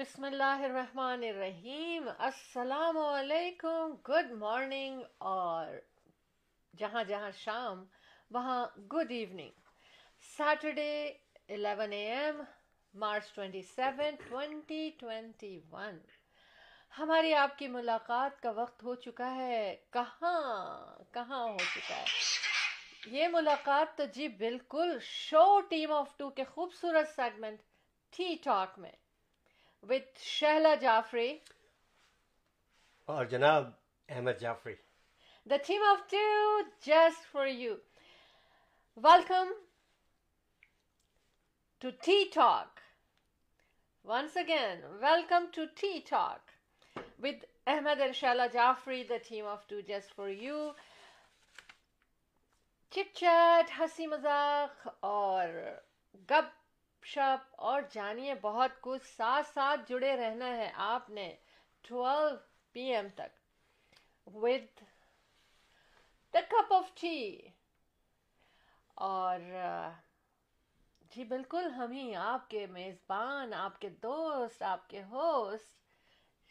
بسم اللہ الرحمن الرحیم۔ السلام علیکم۔ گڈ مارننگ اور جہاں جہاں شام، وہاں good evening Saturday eleven A M March twenty seven twenty twenty one ہماری آپ کی ملاقات کا وقت ہو چکا ہے۔ کہاں کہاں ہو چکا ہے؟ یہ ملاقات تو جی بالکل شو ٹیم آف ٹو کے خوبصورت سیگمنٹ ٹی ٹاک میں۔ وتھ شہلا جعفری اور جناب Ahmed Jafri. The team of two just for you welcome to tea talk once again welcome to tea talk with Ahmed and Shala Jafri, the team of Two Just For You. Chit chat ہنسی مذاق اور گپ شپ اور جانیے بہت کچھ ساتھ ساتھ جڑے رہنا ہے آپ نے ٹویلو پی ایم تک with the cup of tea اور جی بالکل ہم ہی آپ کے میزبان آپ کے دوست آپ کے ہوسٹ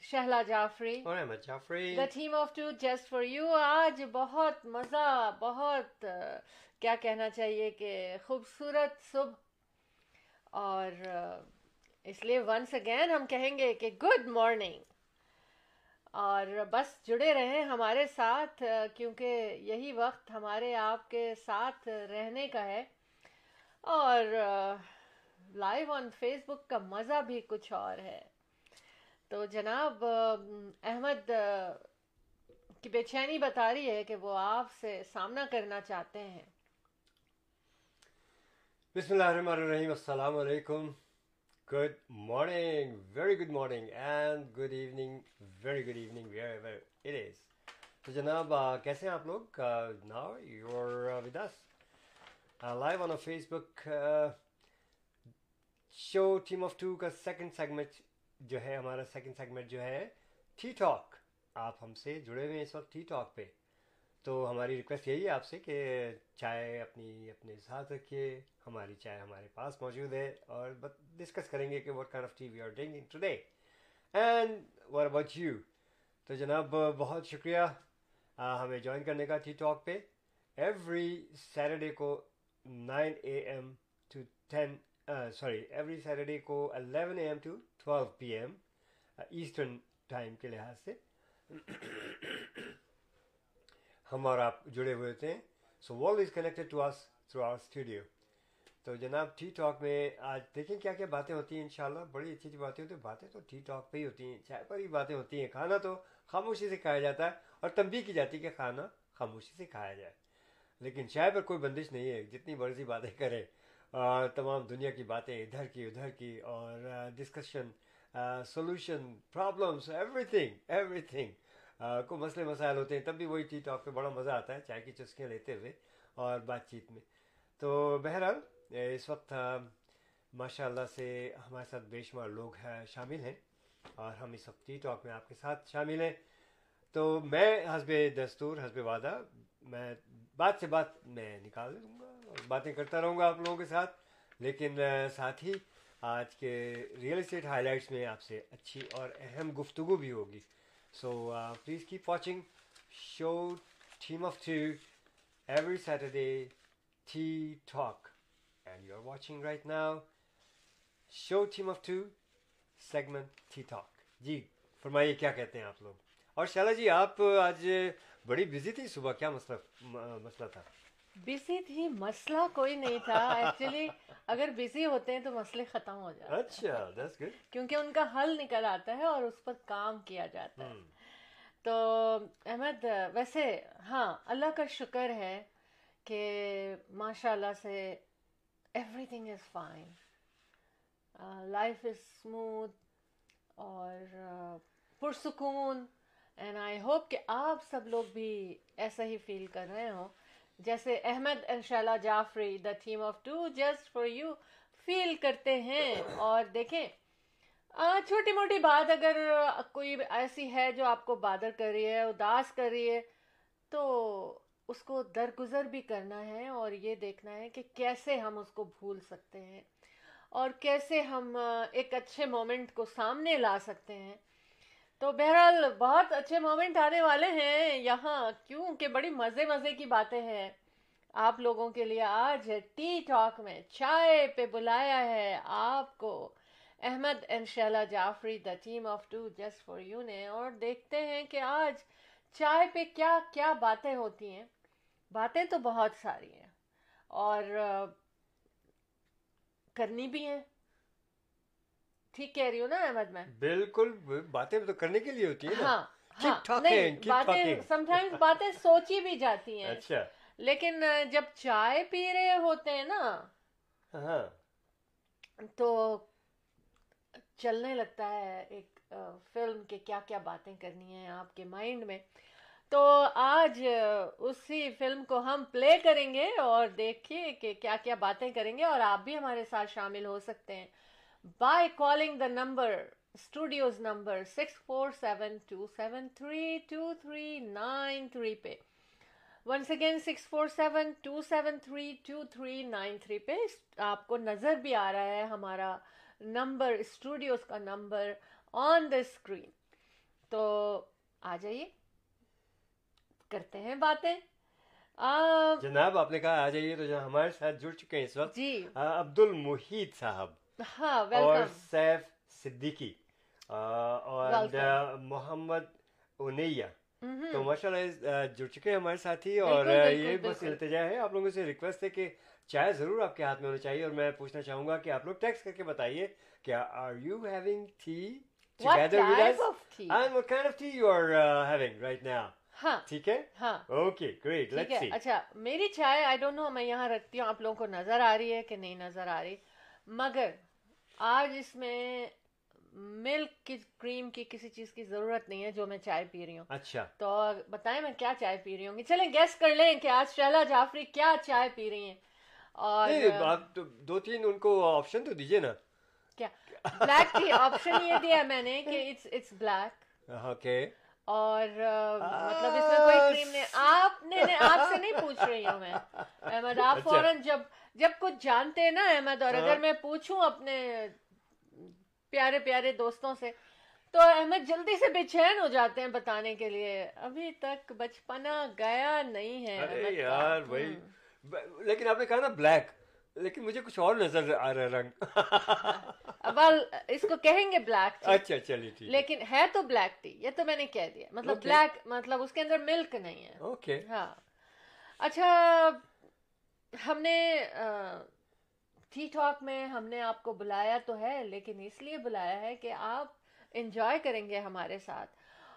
شہلا جعفری اور Ahmed Jafri. The theme of two just for you آج بہت مزہ بہت کیا کہنا چاہیے کہ خوبصورت صبح۔ اور اس لیے ونس اگین ہم کہیں گے کہ گڈ مارننگ اور بس جڑے رہیں ہمارے ساتھ کیونکہ یہی وقت ہمارے آپ کے ساتھ رہنے کا ہے. اور لائیو آن فیس بک کا مزہ بھی کچھ اور ہے. تو جناب احمد کی بے چینی بتا رہی ہے کہ وہ آپ سے سامنا کرنا چاہتے ہیں. بسم اللہ الرحمن الرحیم، السلام علیکم۔ Good morning very good morning and good evening very good evening wherever it is تو جناب کیسے ہیں آپ لوگ؟ Now you are with us live on Facebook show team of two کا سیکنڈ سیگمنٹ جو ہے، ہمارا سیکنڈ سیگمنٹ جو ہے ٹی ٹاک آپ ہم سے جڑے ہوئے ہیں اس وقت ٹی ٹاک پہ۔ تو ہماری ریکویسٹ یہی ہے آپ سے کہ چائے اپنی، اپنے ساتھ رکھیے، ہماری چائے ہمارے پاس موجود ہے اور ڈسکس کریں گے کہ what kind of tea we are drinking today and what about you تو جناب، بہت شکریہ ہمیں جوائن کرنے کا ٹی ٹاک پہ۔ ایوری سیٹرڈے کو nine A M to ten sorry every Saturday کو eleven A M to twelve P M eastern time کے لحاظ سے۔ ہم اور آپ جڑے ہوئے ہوتے ہیں۔ So wall is connected to us through our studio تو جناب ٹی ٹاک میں آج دیکھیں کیا کیا باتیں ہوتی ہیں انشاءاللہ۔ بڑی اچھی اچھی باتیں ہوتی ہیں۔ باتیں تو ٹی ٹاک پہ ہی ہوتی ہیں۔ چائے پر ہی باتیں ہوتی ہیں۔ کھانا تو خاموشی سے کھایا جاتا ہے اور تنبیہ کی جاتی ہے کہ کھانا خاموشی سے کھایا جائے۔ لیکن چائے پر کوئی بندش نہیں ہے۔ جتنی مرضی باتیں کریں اور تمام دنیا کی باتیں ادھر کی ادھر کی اور discussion solution problems everything everything کو مسئلے مسائل ہوتے ہیں، تب بھی وہی ٹی ٹاک پہ بڑا مزہ آتا ہے، چائے کی چسکیاں لیتے ہوئے اور بات چیت میں۔ تو بہرحال اس وقت ماشاء اللہ سے ہمارے ساتھ بے شمار لوگ ہیں، شامل ہیں اور ہم اس وقت ٹی ٹاک میں آپ کے ساتھ شامل ہیں۔ تو میں، حسب دستور، حسب وعدہ، میں بات سے بات میں نکال دوں گا اور باتیں کرتا رہوں گا آپ لوگوں کے ساتھ۔ لیکن ساتھ ہی آج کے ریئل اسٹیٹ ہائی لائٹس میں آپ سے اچھی اور اہم گفتگو بھی ہوگی۔ So please keep watching show team of two every Saturday tea talk and you are watching right now show Team of two segment Tea Talk. جی فرمائیے کیا کہتے ہیں آپ لوگ اور شالا جی آپ آج بڑی بزی تھی صبح کیا مسئلہ مسئلہ تھا بزی تھی مسئلہ کوئی نہیں تھا ایکچولی اگر بزی ہوتے ہیں تو مسئلے ختم ہو جاتے ہیں اچھا دیٹس گڈ کیونکہ ان کا حل نکل آتا ہے اور اس پر کام کیا جاتا ہے تو احمد ویسے ہاں اللہ کا شکر ہے کہ ماشاء اللہ سے everything is fine life is smooth اور پرسکون اینڈ آئی ہوپ کہ آپ سب لوگ بھی ایسا ہی فیل کر رہے ہوں جیسے احمد انشاءاللہ Jafri the theme of two just for you feel کرتے ہیں۔ اور دیکھیں چھوٹی موٹی بات اگر کوئی ایسی ہے جو آپ کو بادر کر رہی ہے، اداس کر رہی ہے، تو اس کو درگزر بھی کرنا ہے اور یہ دیکھنا ہے کہ کیسے ہم اس کو بھول سکتے ہیں اور کیسے ہم ایک اچھے مومنٹ کو سامنے لا سکتے ہیں۔ تو بہرحال بہت اچھے مومنٹ آنے والے ہیں یہاں۔ کیوں؟ کہ بڑی مزے مزے کی باتیں ہیں۔ آپ لوگوں کے لیے آج ٹی ٹاک میں۔ چائے پہ بلایا ہے آپ کو۔ احمد انشاءاللہ Jafri the team of two just for you نے۔ اور دیکھتے ہیں کہ آج چائے پہ کیا کیا باتیں ہوتی ہیں۔ باتیں تو بہت ساری ہیں۔ اور کرنی بھی ہیں۔ ٹھیک کہہ رہی ہوں نا احمد میں؟ بالکل باتیں تو کرنے کے لیے ہوتی ہیں ہاں باتیں باتیں سوچی بھی جاتی ہیں۔ اچھا۔ لیکن جب چائے پی رہے ہوتے ہیں نا ہاں۔ تو چلنے لگتا ہے ایک فلم کے کیا کیا باتیں کرنی ہیں آپ کے مائنڈ میں۔ تو آج اسی فلم کو ہم پلے کریں گے اور دیکھیے کہ کیا کیا باتیں کریں گے اور آپ بھی ہمارے ساتھ شامل ہو سکتے ہیں۔ Four seven two seven three two three nine three پہ once again six four seven two seven three two three nine three پہ آپ کو نظر بھی آ رہا ہے ہمارا نمبر اسٹوڈیوز کا نمبر آن دا اسکرین تو آ جائیے کرتے ہیں باتیں جناب آپ نے کہا آ جائیے تو ہمارے ساتھ جڑ چکے ہیں اس وقت. جی. عبد المحید صاحب. ہاں اور سیف صدیقی اور محمد انیہ تو ماشاء اللہ جڑ چکے ہیں ہمارے ساتھی اور یہ بس التجا ہے۔ آپ لوگوں سے ریکویسٹ ہے کہ چائے ضرور آپ کے ہاتھ میں ہونا چاہیے اور میں پوچھنا چاہوں گا کہ آپ لوگ ٹیکس کر کے بتائیے کیا are you having tea uh, ہاں ٹھیک ہے؟ ہاں۔ اوکے گریٹ لیٹس سی اچھا میری چائے آئی ڈونٹ نو میں یہاں رکھتی ہوں آپ لوگوں کو نظر آ رہی ہے کہ نہیں نظر آ رہی؟ مگر آج اس میں ملک کی کریم کی کسی چیز کی ضرورت نہیں ہے جو میں چائے پی رہی ہوں۔ اچھا۔ تو بتائیں میں کیا چائے پی رہی ہوں گی؟ چلیں گیس کر لیں کہ آج شہلا جعفری کیا چائے پی رہی ہیں۔ اور آپ دو تین ان کو آپشن تو دیجیے نا۔ کیا؟ بلیک ٹی آپشن یہ دیا میں نے کہ اٹس اٹس بلیک اوکے اور مطلب اس میں کوئی کریم نہیں آپ نے آپ سے نہیں پوچھ رہی ہوں میں۔ احمد آپ فوراً جب جب کچھ جانتے ہیں نا احمد اور اگر میں پوچھوں اپنے پیارے پیارے دوستوں سے تو احمد جلدی سے بے چین ہو جاتے ہیں بتانے کے لیے۔ ابھی تک بچپنا گیا نہیں ہے۔ یار بھائی لیکن آپ نے کہا نا بلیک۔ لیکن مجھے کچھ اور نظر آ رہا رنگ۔ اس کو کہیں گے بلیک اچھا چلیے ٹھیک لیکن ہے تو بلیک ٹی یہ تو میں نے کہہ دیا۔ مطلب بلیک مطلب اس کے اندر ملک نہیں ہے۔ اوکے ہاں۔ اچھا ہم نے ٹی ٹاک میں ہم نے آپ کو بلایا تو ہے لیکن اس لیے بلایا ہے کہ آپ انجوائے کریں گے ہمارے ساتھ۔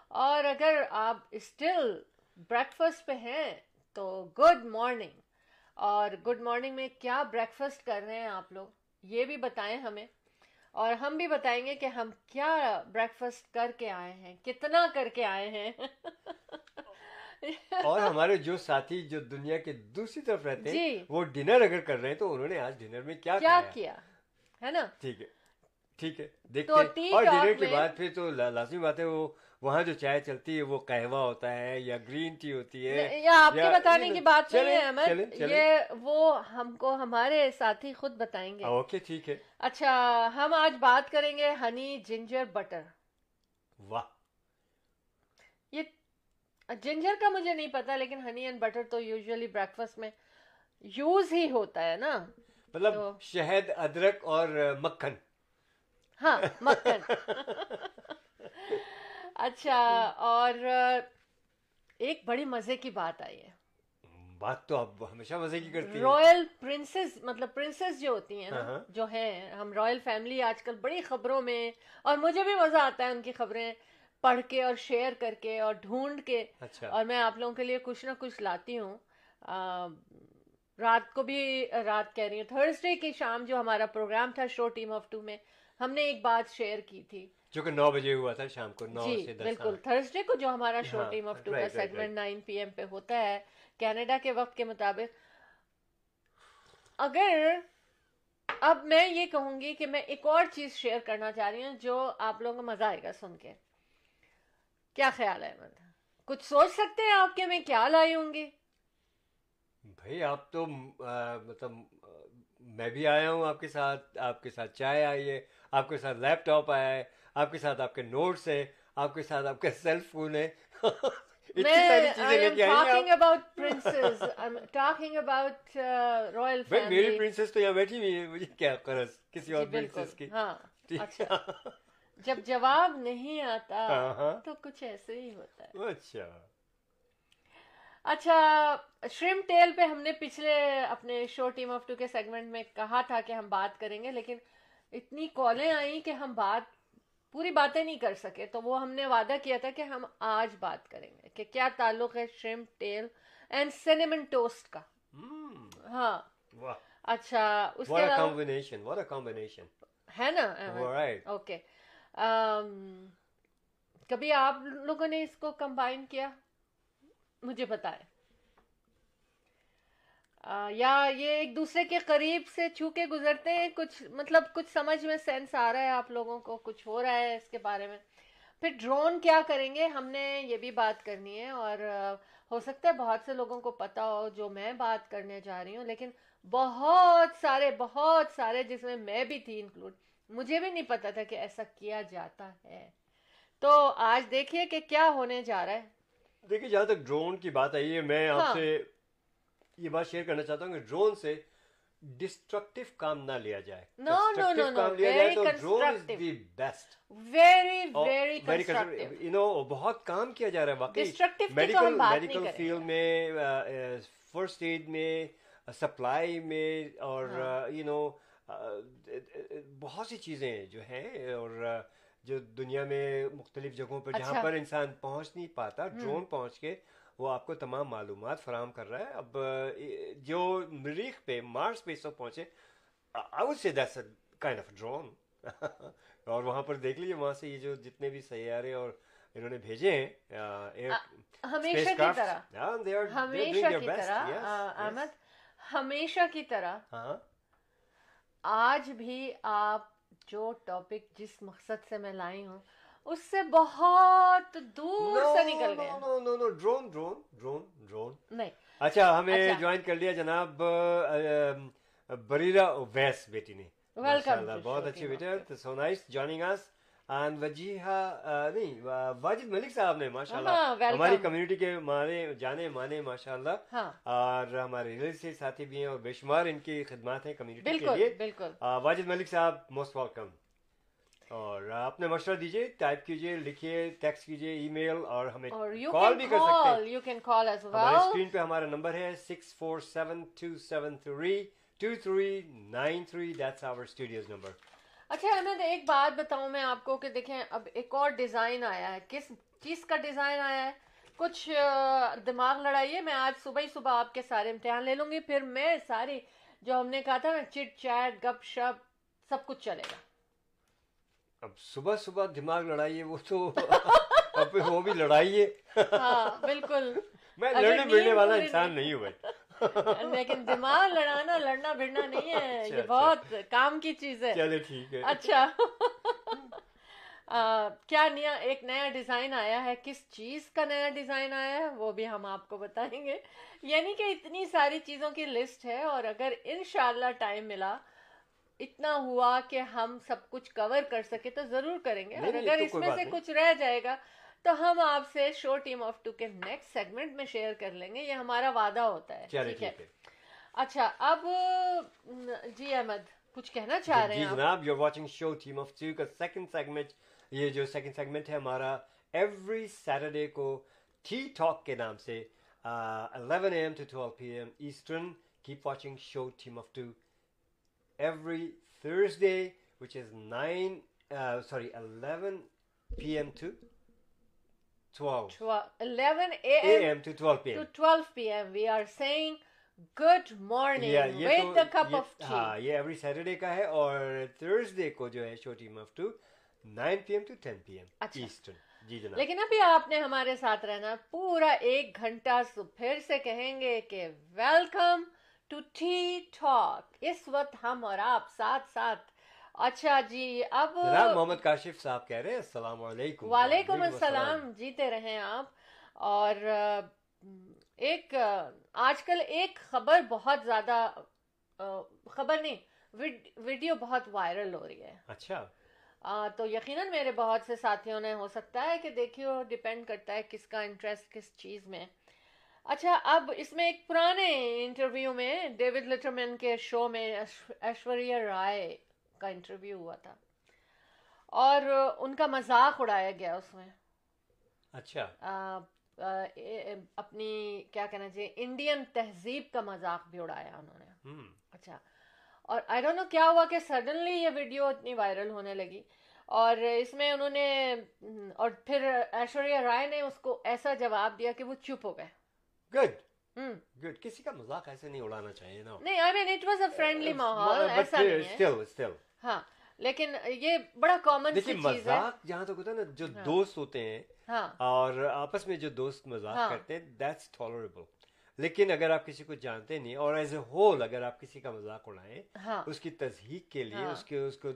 اور اگر آپ اسٹل بریکفاسٹ پہ ہیں تو گڈ مارننگ اور گڈ مارننگ میں کیا بریک فاسٹ کر رہے ہیں آپ لوگ؟ یہ بھی بتائیں ہمیں۔ اور ہم بھی بتائیں گے کہ ہم کیا بریک فاسٹ کر کے آئے ہیں کتنا کر کے آئے ہیں۔ اور ہمارے جو ساتھی جو دنیا کے دوسری طرف رہتے ہیں جی۔ وہ ڈنر اگر کر رہے ہیں تو انہوں نے آج ڈنر میں کیا کیا کیا؟ ہے نا؟ ٹھیک ہے ٹھیک ہے دیکھتے ہیں۔ اور ڈنر کے بعد پھر تو لازمی بات ہے وہ وہاں جو چائے چلتی ہے وہ قہوہ ہوتا ہے یا گرین ٹی ہوتی ہے یا آپ کے بتانے کی بات نہیں ہے احمد یہ وہ ہم کو ہمارے ساتھی خود بتائیں گے۔ اوکے ٹھیک ہے۔ اچھا ہم آج بات کریں گے ہنی جنجر بٹر۔ واہ۔ یہ جنجر کا مجھے نہیں پتا لیکن ہنی اینڈ بٹر تو یوزلی بریکفاسٹ میں یوز ہی ہوتا ہے نا۔ مطلب شہد ادرک اور مکھن۔ ہاں مکھن۔ اچھا اور ایک بڑی مزے کی بات آئی ہے۔ بات تو اب ہمیشہ مزے کی کرتی رائل پرنسز مطلب پرنسز جو ہوتی ہیں نا ہاں، ہاں۔ جو ہیں ہم رائل فیملی آج کل بڑی خبروں میں اور مجھے بھی مزہ آتا ہے ان کی خبریں پڑھ کے اور شیئر کر کے اور ڈھونڈ کے۔ اچھا۔ اور میں آپ لوگوں کے لیے کچھ نہ کچھ لاتی ہوں۔ رات کو بھی رات کہہ رہی ہوں تھرسڈے کی شام جو ہمارا پروگرام تھا شو ٹیم آف ٹو میں ہم نے ایک بات شیئر کی تھی۔ جو کہ نو بجے ہوا تھا شام کو نو جی بالکل۔ تھرسڈے کو جو ہمارا شو ٹیم آف ٹو کا سیگمنٹ نائن پی ایم پہ ہوتا ہے کینیڈا کے وقت کے مطابق۔ اگر اب میں یہ کہوں گی کہ میں ایک اور چیز شیئر کرنا چاہ رہی ہوں جو آپ لوگوں کو مزہ آئے گا سن کے۔ کیا خیال ہے مند کچھ سوچ سکتے ہیں آپ کے میں کیا لائی ہوں گی؟ بھائی آپ تو مطلب میں بھی آیا ہوں آپ کے ساتھ آپ کے ساتھ چائے آئی ہے آپ کے ساتھ لیپ ٹاپ آیا ہے۔ آپ کے ساتھ آپ کے نوٹس ہے آپ کے ساتھ آپ کا سیل فون ہے میری پرنسس تو یہاں بیٹھی ہوئی ہے مجھے کیا قرض کسی اور پرنسس کی؟ ہاں اچھا۔ جب جواب نہیں آتا ہاں، ہاں۔ تو کچھ ایسے ہی ہوتا ہے۔ اچھا۔ اچھا شرم ٹیل پہ ہم نے پچھلے اپنے شو ٹیم آف ٹو کے سیگمنٹ میں کہا تھا کہ ہم بات کریں گے لیکن اتنی کالیں آئیں کہ ہم بات پوری باتیں نہیں کر سکے تو وہ ہم نے وعدہ کیا تھا کہ ہم آج بات کریں گے کہ کیا تعلق ہے شرم ٹیل اینڈ سینیمن ٹوسٹ کا۔ ہاں۔ اچھا اس کے ہے نا؟ اوکے کبھی آپ لوگوں نے اس کو کمبائن کیا؟ مجھے بتائیں یا یہ ایک دوسرے کے قریب سے چھو کے گزرتے ہیں کچھ مطلب کچھ سمجھ میں سینس آ رہا ہے آپ لوگوں کو کچھ ہو رہا ہے اس کے بارے میں۔ پھر ڈرون کیا کریں گے؟ ہم نے یہ بھی بات کرنی ہے اور ہو سکتا ہے بہت سے لوگوں کو پتا ہو جو میں بات کرنے جا رہی ہوں لیکن بہت سارے بہت سارے جس میں میں بھی تھی انکلوڈ مجھے بھی نہیں پتا تھا کہ ایسا کیا جاتا ہے۔ تو آج دیکھیے کہ کیا ہونے جا رہا ہے۔ دیکھیے جہاں تک ڈرون کی بات آئی ہے میں آپ ہاں۔ سے یہ بات شیئر کرنا چاہتا ہوں کہ ڈرون سے ڈسٹرکٹیو کام نہ لیا جائے۔ No no no no very constructive best very very constructive you know بہت کام کیا جا رہا ہے واقعی۔ میڈیکل میڈیکل فیلڈ میں فرسٹ ایڈ میں سپلائی میں اور یو نو بہت سی چیزیں جو ہیں اور جو دنیا میں مختلف جگہوں پر جہاں اچھا۔ پر انسان پہنچ نہیں پاتا ڈرون پہنچ کے وہ آپ کو تمام معلومات فراہم کر رہا ہے۔ اب جو مریخ پہ مارس پہ سب پہنچے سے کائنڈ آف ڈرون اور وہاں پر دیکھ لیجیے وہاں سے یہ جو جتنے بھی سیارے اور انہوں نے بھیجے ہیں ہمیشہ کی طرح۔ ہمیشہ کی طرح احمد ہمیشہ کی طرح۔ آج بھی آپ جو ٹاپک جس مقصد سے میں لائی ہوں اس سے بہت دور سے نکل گئے no no no drone drone drone drone نہیں۔ اچھا ہمیں جوائن اچھا۔ کر لیا جناب بریرا ویس بیٹی نے۔ ویلکم بہت اچھی بیٹا so nice joining us and Wajiha نہیں واجد ملک صاحب نے ماشاء اللہ ہاں، ہماری کمیونٹی کے مانے جانے مانے ماشاء اللہ ہاں۔ اور ہمارے ریل سے ساتھی بھی ہیں اور بے شمار ان کی خدمات ہیں کمیونٹی کے لیے۔ بالکل۔ واجد ملک صاحب موسٹ ویلکم اور آپ نے مشورہ دیجیے ٹائپ کیجیے لکھیے ٹیکس کیجیے ای میل اور ہمیں کال بھی کر سکتے ہیں۔ ہمارے اسکرین پہ ہمارا نمبر ہے six four seven two seven three two three nine three that's our studios number اچھا احمد ایک بات بتاؤں میں آپ کو کہ دیکھیں اب ایک اور ڈیزائن آیا ہے۔ کس چیز کا ڈیزائن آیا ہے؟ کچھ دماغ لڑائیے میں آج صبح ہی صبح آپ کے سارے امتحان لے لوں گی پھر میں ساری جو ہم نے کہا تھا نا چٹ چیٹ گپ شپ سب کچھ چلے گا۔ اب صبح صبح دماغ لڑائیے وہ تو اب وہ بھی لڑائیے۔ ہاں بالکل۔ میں لڑنے بڑھنے والا انسان نہیں ہوں لیکن دماغ لڑانا لڑنا بھڑنا نہیں ہے اچھا، یہ اچھا۔ بہت کام کی چیز ہے۔ چلے ٹھیک ہے۔ اچھا۔ کیا نیا ایک نیا ڈیزائن آیا ہے؟ کس چیز کا نیا ڈیزائن آیا ہے؟ وہ بھی ہم آپ کو بتائیں گے۔ یعنی کہ اتنی ساری چیزوں کی لسٹ ہے اور اگر انشاءاللہ ٹائم ملا اتنا ہوا کہ ہم سب کچھ کور کر سکے تو ضرور کریں گے۔ اور اگر اس میں سے کچھ رہ جائے گا تو ہم آپ سے شو ٹیم آف ٹو کے نیکسٹ سیگمنٹ میں شیئر کر لیں گے۔ یہ ہمارا وعدہ ہوتا ہے۔ ٹھیک ہے۔ اچھا اب جی احمد کچھ کہنا چاہ رہے ہیں جناب you watching show team of two کا سیکنڈ سیگمنٹ یہ جو سیکنڈ سیگمنٹ ہے ہمارا ایوری سیٹرڈے کو ٹی ٹاک کے نام سے eleven A M to twelve P M eastern keep watching show team of two every Thursday which is nine sorry eleven P M to 12. 12 11 a.m. to 12 p.m. to 12 p.m. We are saying good morning yeah, with a cup یہ, of tea. ہاں یہ every Saturday کا ہے اور Thursday کو جو ہے show team of two nine P M to ten P M eastern جی جناب لیکن ابھی آپ نے ہمارے ساتھ رہنا پورا ایک گھنٹہ پھر سے کہیں گے کہ ویلکم ٹو ٹی ٹاک اس وقت ہم اور آپ ساتھ ساتھ۔ اچھا جی اب محمد کاشف صاحب کہہ رہے ہیں السلام علیکم۔ وعلیکم السلام۔ جیتے رہے آپ۔ اور ایک آج کل ایک خبر بہت زیادہ خبر نہیں ویڈیو بہت وائرل ہو رہی ہے۔ اچھا۔ تو یقیناً میرے بہت سے ساتھیوں نے ہو سکتا ہے کہ دیکھیو ڈپینڈ کرتا ہے کس کا انٹرسٹ کس چیز میں۔ اچھا اب اس میں ایک پرانے انٹرویو میں ڈیوڈ لٹرمین کے شو میں ایشوریہ رائے کا انٹرویو ہوا تھا۔ اور ان کا مذاق اڑایا گیا اس میں۔ اچھا۔ اپنی کیا کہنا چاہیے انڈین تہذیب کا مذاق بھی اڑایا انہوں نے۔ اچھا۔ اور آئی ڈونٹ نو کیا ہوا کہ سڈنلی یہ ویڈیو اتنی وائرل ہونے لگی۔ اور اس میں انہوں نے اور پھر ایشوریہ رائے نے اس کو ایسا جواب دیا کہ وہ چپ ہو گئے۔ گڈ گڈ کسی کا مذاق ایسے نہیں اڑانا چاہیے نا نہیں I mean it was a friendly ماحول ایسا نہیں ہے ہاں لیکن یہ بڑا کامن دیکھیے مذاق جہاں تک ہوتا ہے نا جو۔ دوست ہوتے ہیں۔ اور آپس میں جو دوست مذاق۔ کرتے ہیں دیٹس ٹالریبل لیکن اگر آپ کسی کو جانتے نہیں اور ایز اے ہول اگر آپ کسی کا مذاق اڑائیں اس کی تصحیق کے لیے اس کے اس کو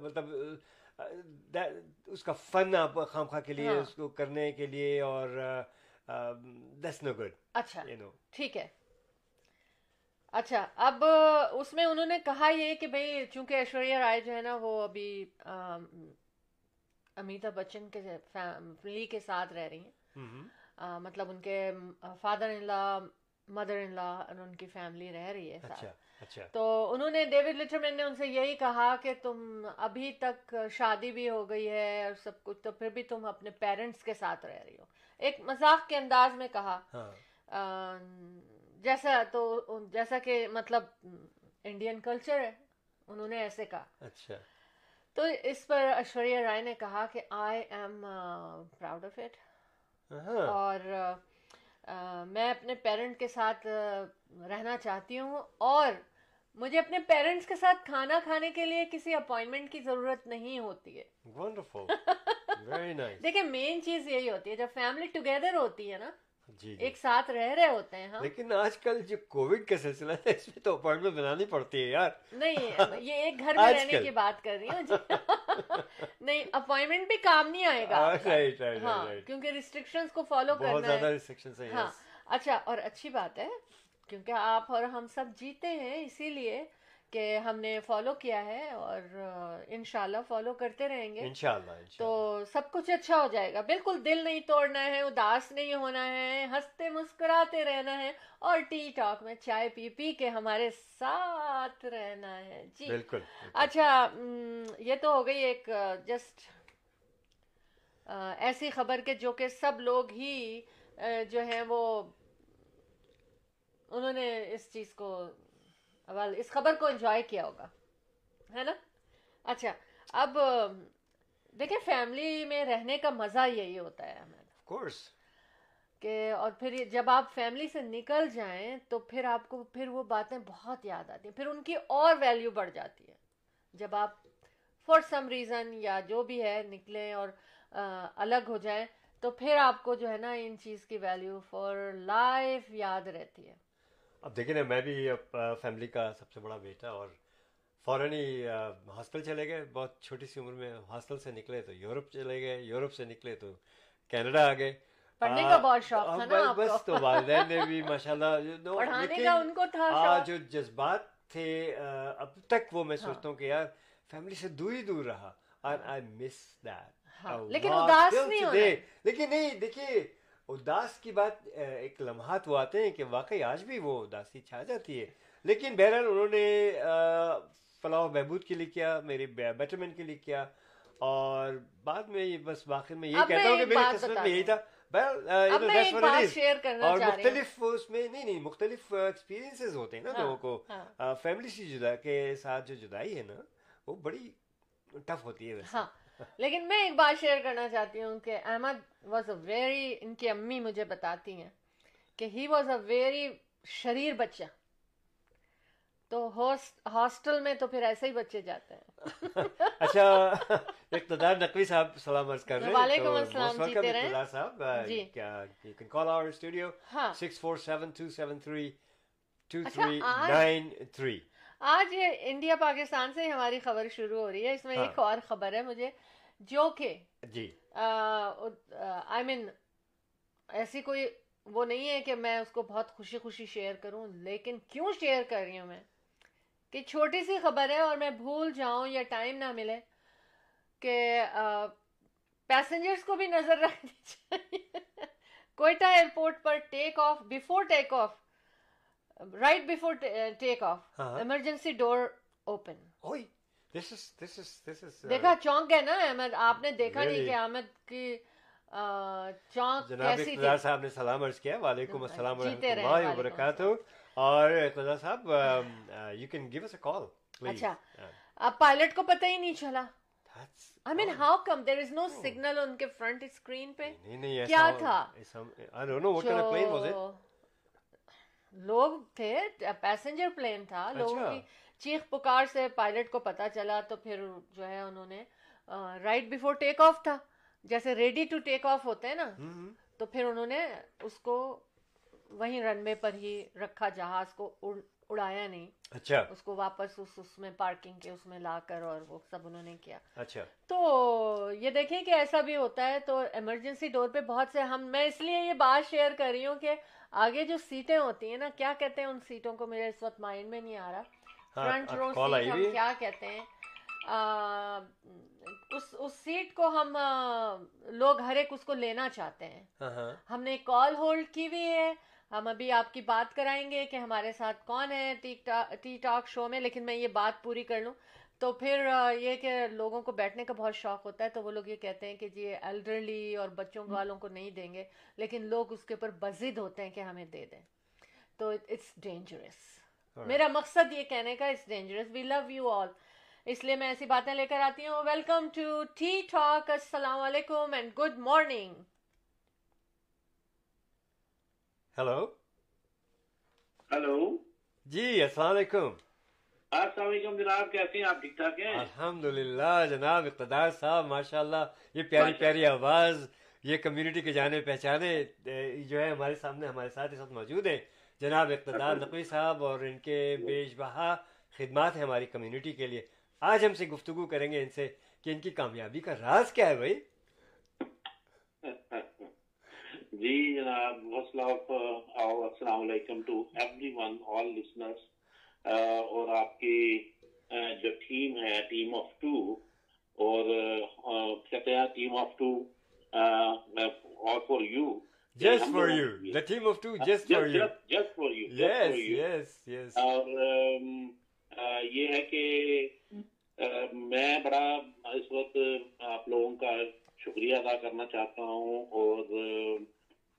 مطلب اس کا فن آپ خام خواہ کے لیے اس کو کرنے کے لیے اور دیٹس نو گڈ اچھا ٹھیک ہے۔ اچھا اب اس میں انہوں نے کہا یہ کہ بھائی چونکہ ایشوریہ رائے جو ہے نا وہ ابھی امیتابھ بچن کے فیملی کے ساتھ رہ رہی ہیں۔ مطلب ان کے فادر ان لا مدر ان لا ان کی فیملی رہ رہی ہے اچھا، اچھا۔ تو انہوں نے ڈیوڈ لٹرمین نے ان سے یہی کہا کہ تم ابھی تک شادی بھی ہو گئی ہے اور سب کچھ تو پھر بھی تم اپنے پیرنٹس کے ساتھ رہ رہی ہو۔ ایک مذاق کے انداز میں کہا۔ ہاں۔ جیسا تو جیسا کہ مطلب انڈین کلچر ہے انہوں نے ایسے کہا۔ اچھا۔ تو اس پر ایشوریہ رائے نے کہا کہ I am proud of it اور میں اپنے پیرنٹ کے ساتھ رہنا چاہتی ہوں۔ اور مجھے اپنے پیرنٹس کے ساتھ کھانا کھانے کے لیے کسی اپوائنٹمنٹ کی ضرورت نہیں ہوتی ہے۔ دیکھیں مین چیز یہی ہوتی ہے جب فیملی ٹوگیدر ہوتی ہے نا جی، جی۔ ایک ساتھ رہ رہے ہوتے ہیں ہاں۔ لیکن آج کل جو کووڈ کا سلسلہ ہے اس میں تو اپوائنٹمنٹ بنانی پڑتی ہے یار۔ نہیں یہ ایک گھر میں رہنے کی بات کر رہی ہوں جی۔ نہیں اپوائنٹمنٹ بھی کام نہیں آئے گا۔ ہاں کیونکہ ریسٹرکشنز کو فالو کرنا ہے۔ ہاں۔ اچھا اور اچھی بات ہے کیونکہ آپ اور ہم سب جیتے ہیں اسی لیے کہ ہم نے فالو کیا ہے اور انشاءاللہ فالو کرتے رہیں گے۔ انشاءاللہ تو سب کچھ اچھا ہو جائے گا۔ بالکل دل نہیں توڑنا ہے اداس نہیں ہونا ہے ہنستے مسکراتے رہنا ہے اور ٹی ٹاک میں چائے پی پی کے ہمارے ساتھ رہنا ہے۔ جی۔ بالکل اچھا یہ تو ہو گئی ایک جسٹ ایسی خبر کے جو کہ سب لوگ ہی جو ہیں وہ انہوں نے اس چیز کو اس خبر کو انجوائے کیا ہوگا ہے نا؟ اچھا اب دیکھیں فیملی میں رہنے کا مزہ یہی ہوتا ہے کہ اور پھر جب آپ فیملی سے نکل جائیں تو پھر آپ کو پھر وہ باتیں بہت یاد آتی ہیں پھر ان کی اور ویلیو بڑھ جاتی ہے۔ جب آپ فار سم ریزن یا جو بھی ہے نکلیں اور الگ ہو جائیں تو پھر آپ کو جو ہے نا ان چیز کی ویلیو فار لائف یاد رہتی ہے۔ اب دیکھیں نا میں بھی فیملی کا سب سے بڑا بیٹا اور فوراً ہی ہاسٹل چلے گئے۔ بہت چھوٹی سی عمر میں ہاسٹل سے نکلے تو یورپ چلے گئے۔ یورپ سے نکلے تو کینیڈا آ گئے پڑھنے کا بہت شوق تھا نا بس تو والدین نے بھی ماشاء اللہ جو جذبات تھے اب تک وہ میں ہاں۔ سوچتا ہوں کہ یار فیملی سے دور ہی دور رہا۔ آئی مس دیٹ لیکن اداس نہیں لیکن نہیں دیکھیے اداس کی بات ایک لمحات وہ آتے ہیں کہ واقعی آج بھی وہ اداسی چھا جاتی ہے۔ لیکن بہرحال انہوں نے فلاح و بہبود کے لیے کیا میری بیٹرمنٹ کے لیے کیا۔ اور بعد میں بس باقی میں یہ کہتا ہوں کہ میری قسمت میں یہی تھا۔ اور مختلف اس میں نہیں نہیں مختلف ایکسپیرینس ہوتے ہیں نا ہاں، لوگوں کو فیملی سے جدا کے ساتھ جو جدائی ہے نا وہ بڑی ٹف ہوتی ہے ویسے۔ ہاں۔ لیکن میں ایک بات شیئر کرنا چاہتی ہوں کہ احمد واز اے ویری ان کی امی مجھے بتاتی ہیں کہ ہی واز اے ویری شریر بچہ۔ تو ہاسٹل میں تو پھر ایسے ہی بچے جاتے ہیں۔ اچھا اقتدار نقوی صاحب سلام عرض کر رہے ہیں۔ وعلیکم السلام جیتے رہے ہیں صاحب۔ جی۔ کیا you can call our studio 647-273-2393 آج انڈیا پاکستان سے ہماری خبر شروع ہو رہی ہے۔ اس میں ایک اور خبر ہے مجھے جو کہ جی۔ آئی مین ایسی کوئی وہ نہیں ہے کہ میں اس کو بہت خوشی خوشی شیئر کروں لیکن کیوں شیئر کر رہی ہوں میں؟ کہ چھوٹی سی خبر ہے اور میں بھول جاؤں یا ٹائم نہ ملے کہ پیسنجرز کو بھی نظر رکھنی چاہیے۔ کوئٹہ ایئرپورٹ پر take off before take off right before take off emergency door open دیکھا چونک ہے نا احمد آپ نے دیکھا نہیں کہ احمد کی چونک جناب صاحب نے سلام عرض کیا وعلیکم السلام ورحمۃ اللہ وبرکاتہ اور صاحب you can give us call اچھا اب پائلٹ کو پتہ ہی نہیں چلا I mean, how come? There is no signal on کے front screen پہ کیا تھا I don't know what kind of plane was it? لوگ تھے پیسنجر پلین تھا لوگوں کی چیخ پکار سے پائلٹ کو پتا چلا تو پھر جو ہے انہوں نے رائٹ بیفور ٹیک آف تھا۔ جیسے ریڈی ٹو ٹیک آف ہوتے ہیں نا تو پھر انہوں نے اس کو وہیں رن وے پر ہی رکھا جہاز کو اڑایا نہیں۔ اچھا۔ اس کو واپس اس اس میں پارکنگ کے اس میں لا کر اور وہ سب انہوں نے کیا۔ اچھا۔ تو یہ دیکھیں کہ ایسا بھی ہوتا ہے تو ایمرجنسی ڈور پہ بہت سے ہم میں اس لیے یہ بات شیئر کر رہی ہوں کہ آگے جو سیٹیں ہوتی ہیں نا کیا کہتے ہیں ان سیٹوں کو؟ میرے اس وقت مائنڈ میں نہیں آ رہا۔ فرنٹ رو سیٹ ہم کیا کہتے ہیں؟ اس اس سیٹ کو ہم لوگ ہر ایک اس کو لینا چاہتے ہیں۔ ہم نے کال ہولڈ کی ہوئی ہے۔ ہم ابھی آپ کی بات کرائیں گے کہ ہمارے ساتھ کون ہے ٹی ٹاک شو میں لیکن میں یہ بات پوری کر لوں۔ تو پھر یہ کہ لوگوں کو بیٹھنے کا بہت شوق ہوتا ہے تو وہ لوگ یہ کہتے ہیں کہ جی ایلڈرلی اور بچوں والوں کو نہیں دیں گے لیکن لوگ اس کے اوپر بزد ہوتے ہیں کہ ہمیں دے دیں۔ تو اٹس ڈینجرس میرا مقصد یہ کہنے کا it's dangerous we love you all اس لیے میں ایسی باتیں لے کر آتی ہوں۔ ویلکم ٹو ٹی ٹاک السلام علیکم and good morning hello hello جی السلام علیکم۔ السلام علیکم جناب کیسے ہیں؟ آپ ٹھیک ٹھاک ہیں؟ الحمد للہ جناب اقتدار صاحب ماشاء اللہ یہ پیاری پیاری آواز یہ کمیونٹی کے جانے پہچانے جو ہے ہمارے سامنے ہمارے ساتھ اس وقت موجود ہیں۔ جناب اقتدار نقوی صاحب اور ان کے بیش بہا خدمات ہیں ہماری کمیونٹی کے لیے۔ آج ہم سے گفتگو کریں گے ان سے کہ ان کی کامیابی کا راز کیا ہے بھائی؟ جی جناب السلام علیکم to everyone all listeners اور آپ کی جو ٹیم ہے ٹیم آف ٹو اور کہتے ہیں ٹیم آف ٹو اور for you Just for you. The team of two, just for you. Just for you. Yes, yes, yes. اور یہ ہے کہ میں بڑا اس وقت آپ لوگوں کا شکریہ ادا کرنا چاہتا ہوں اور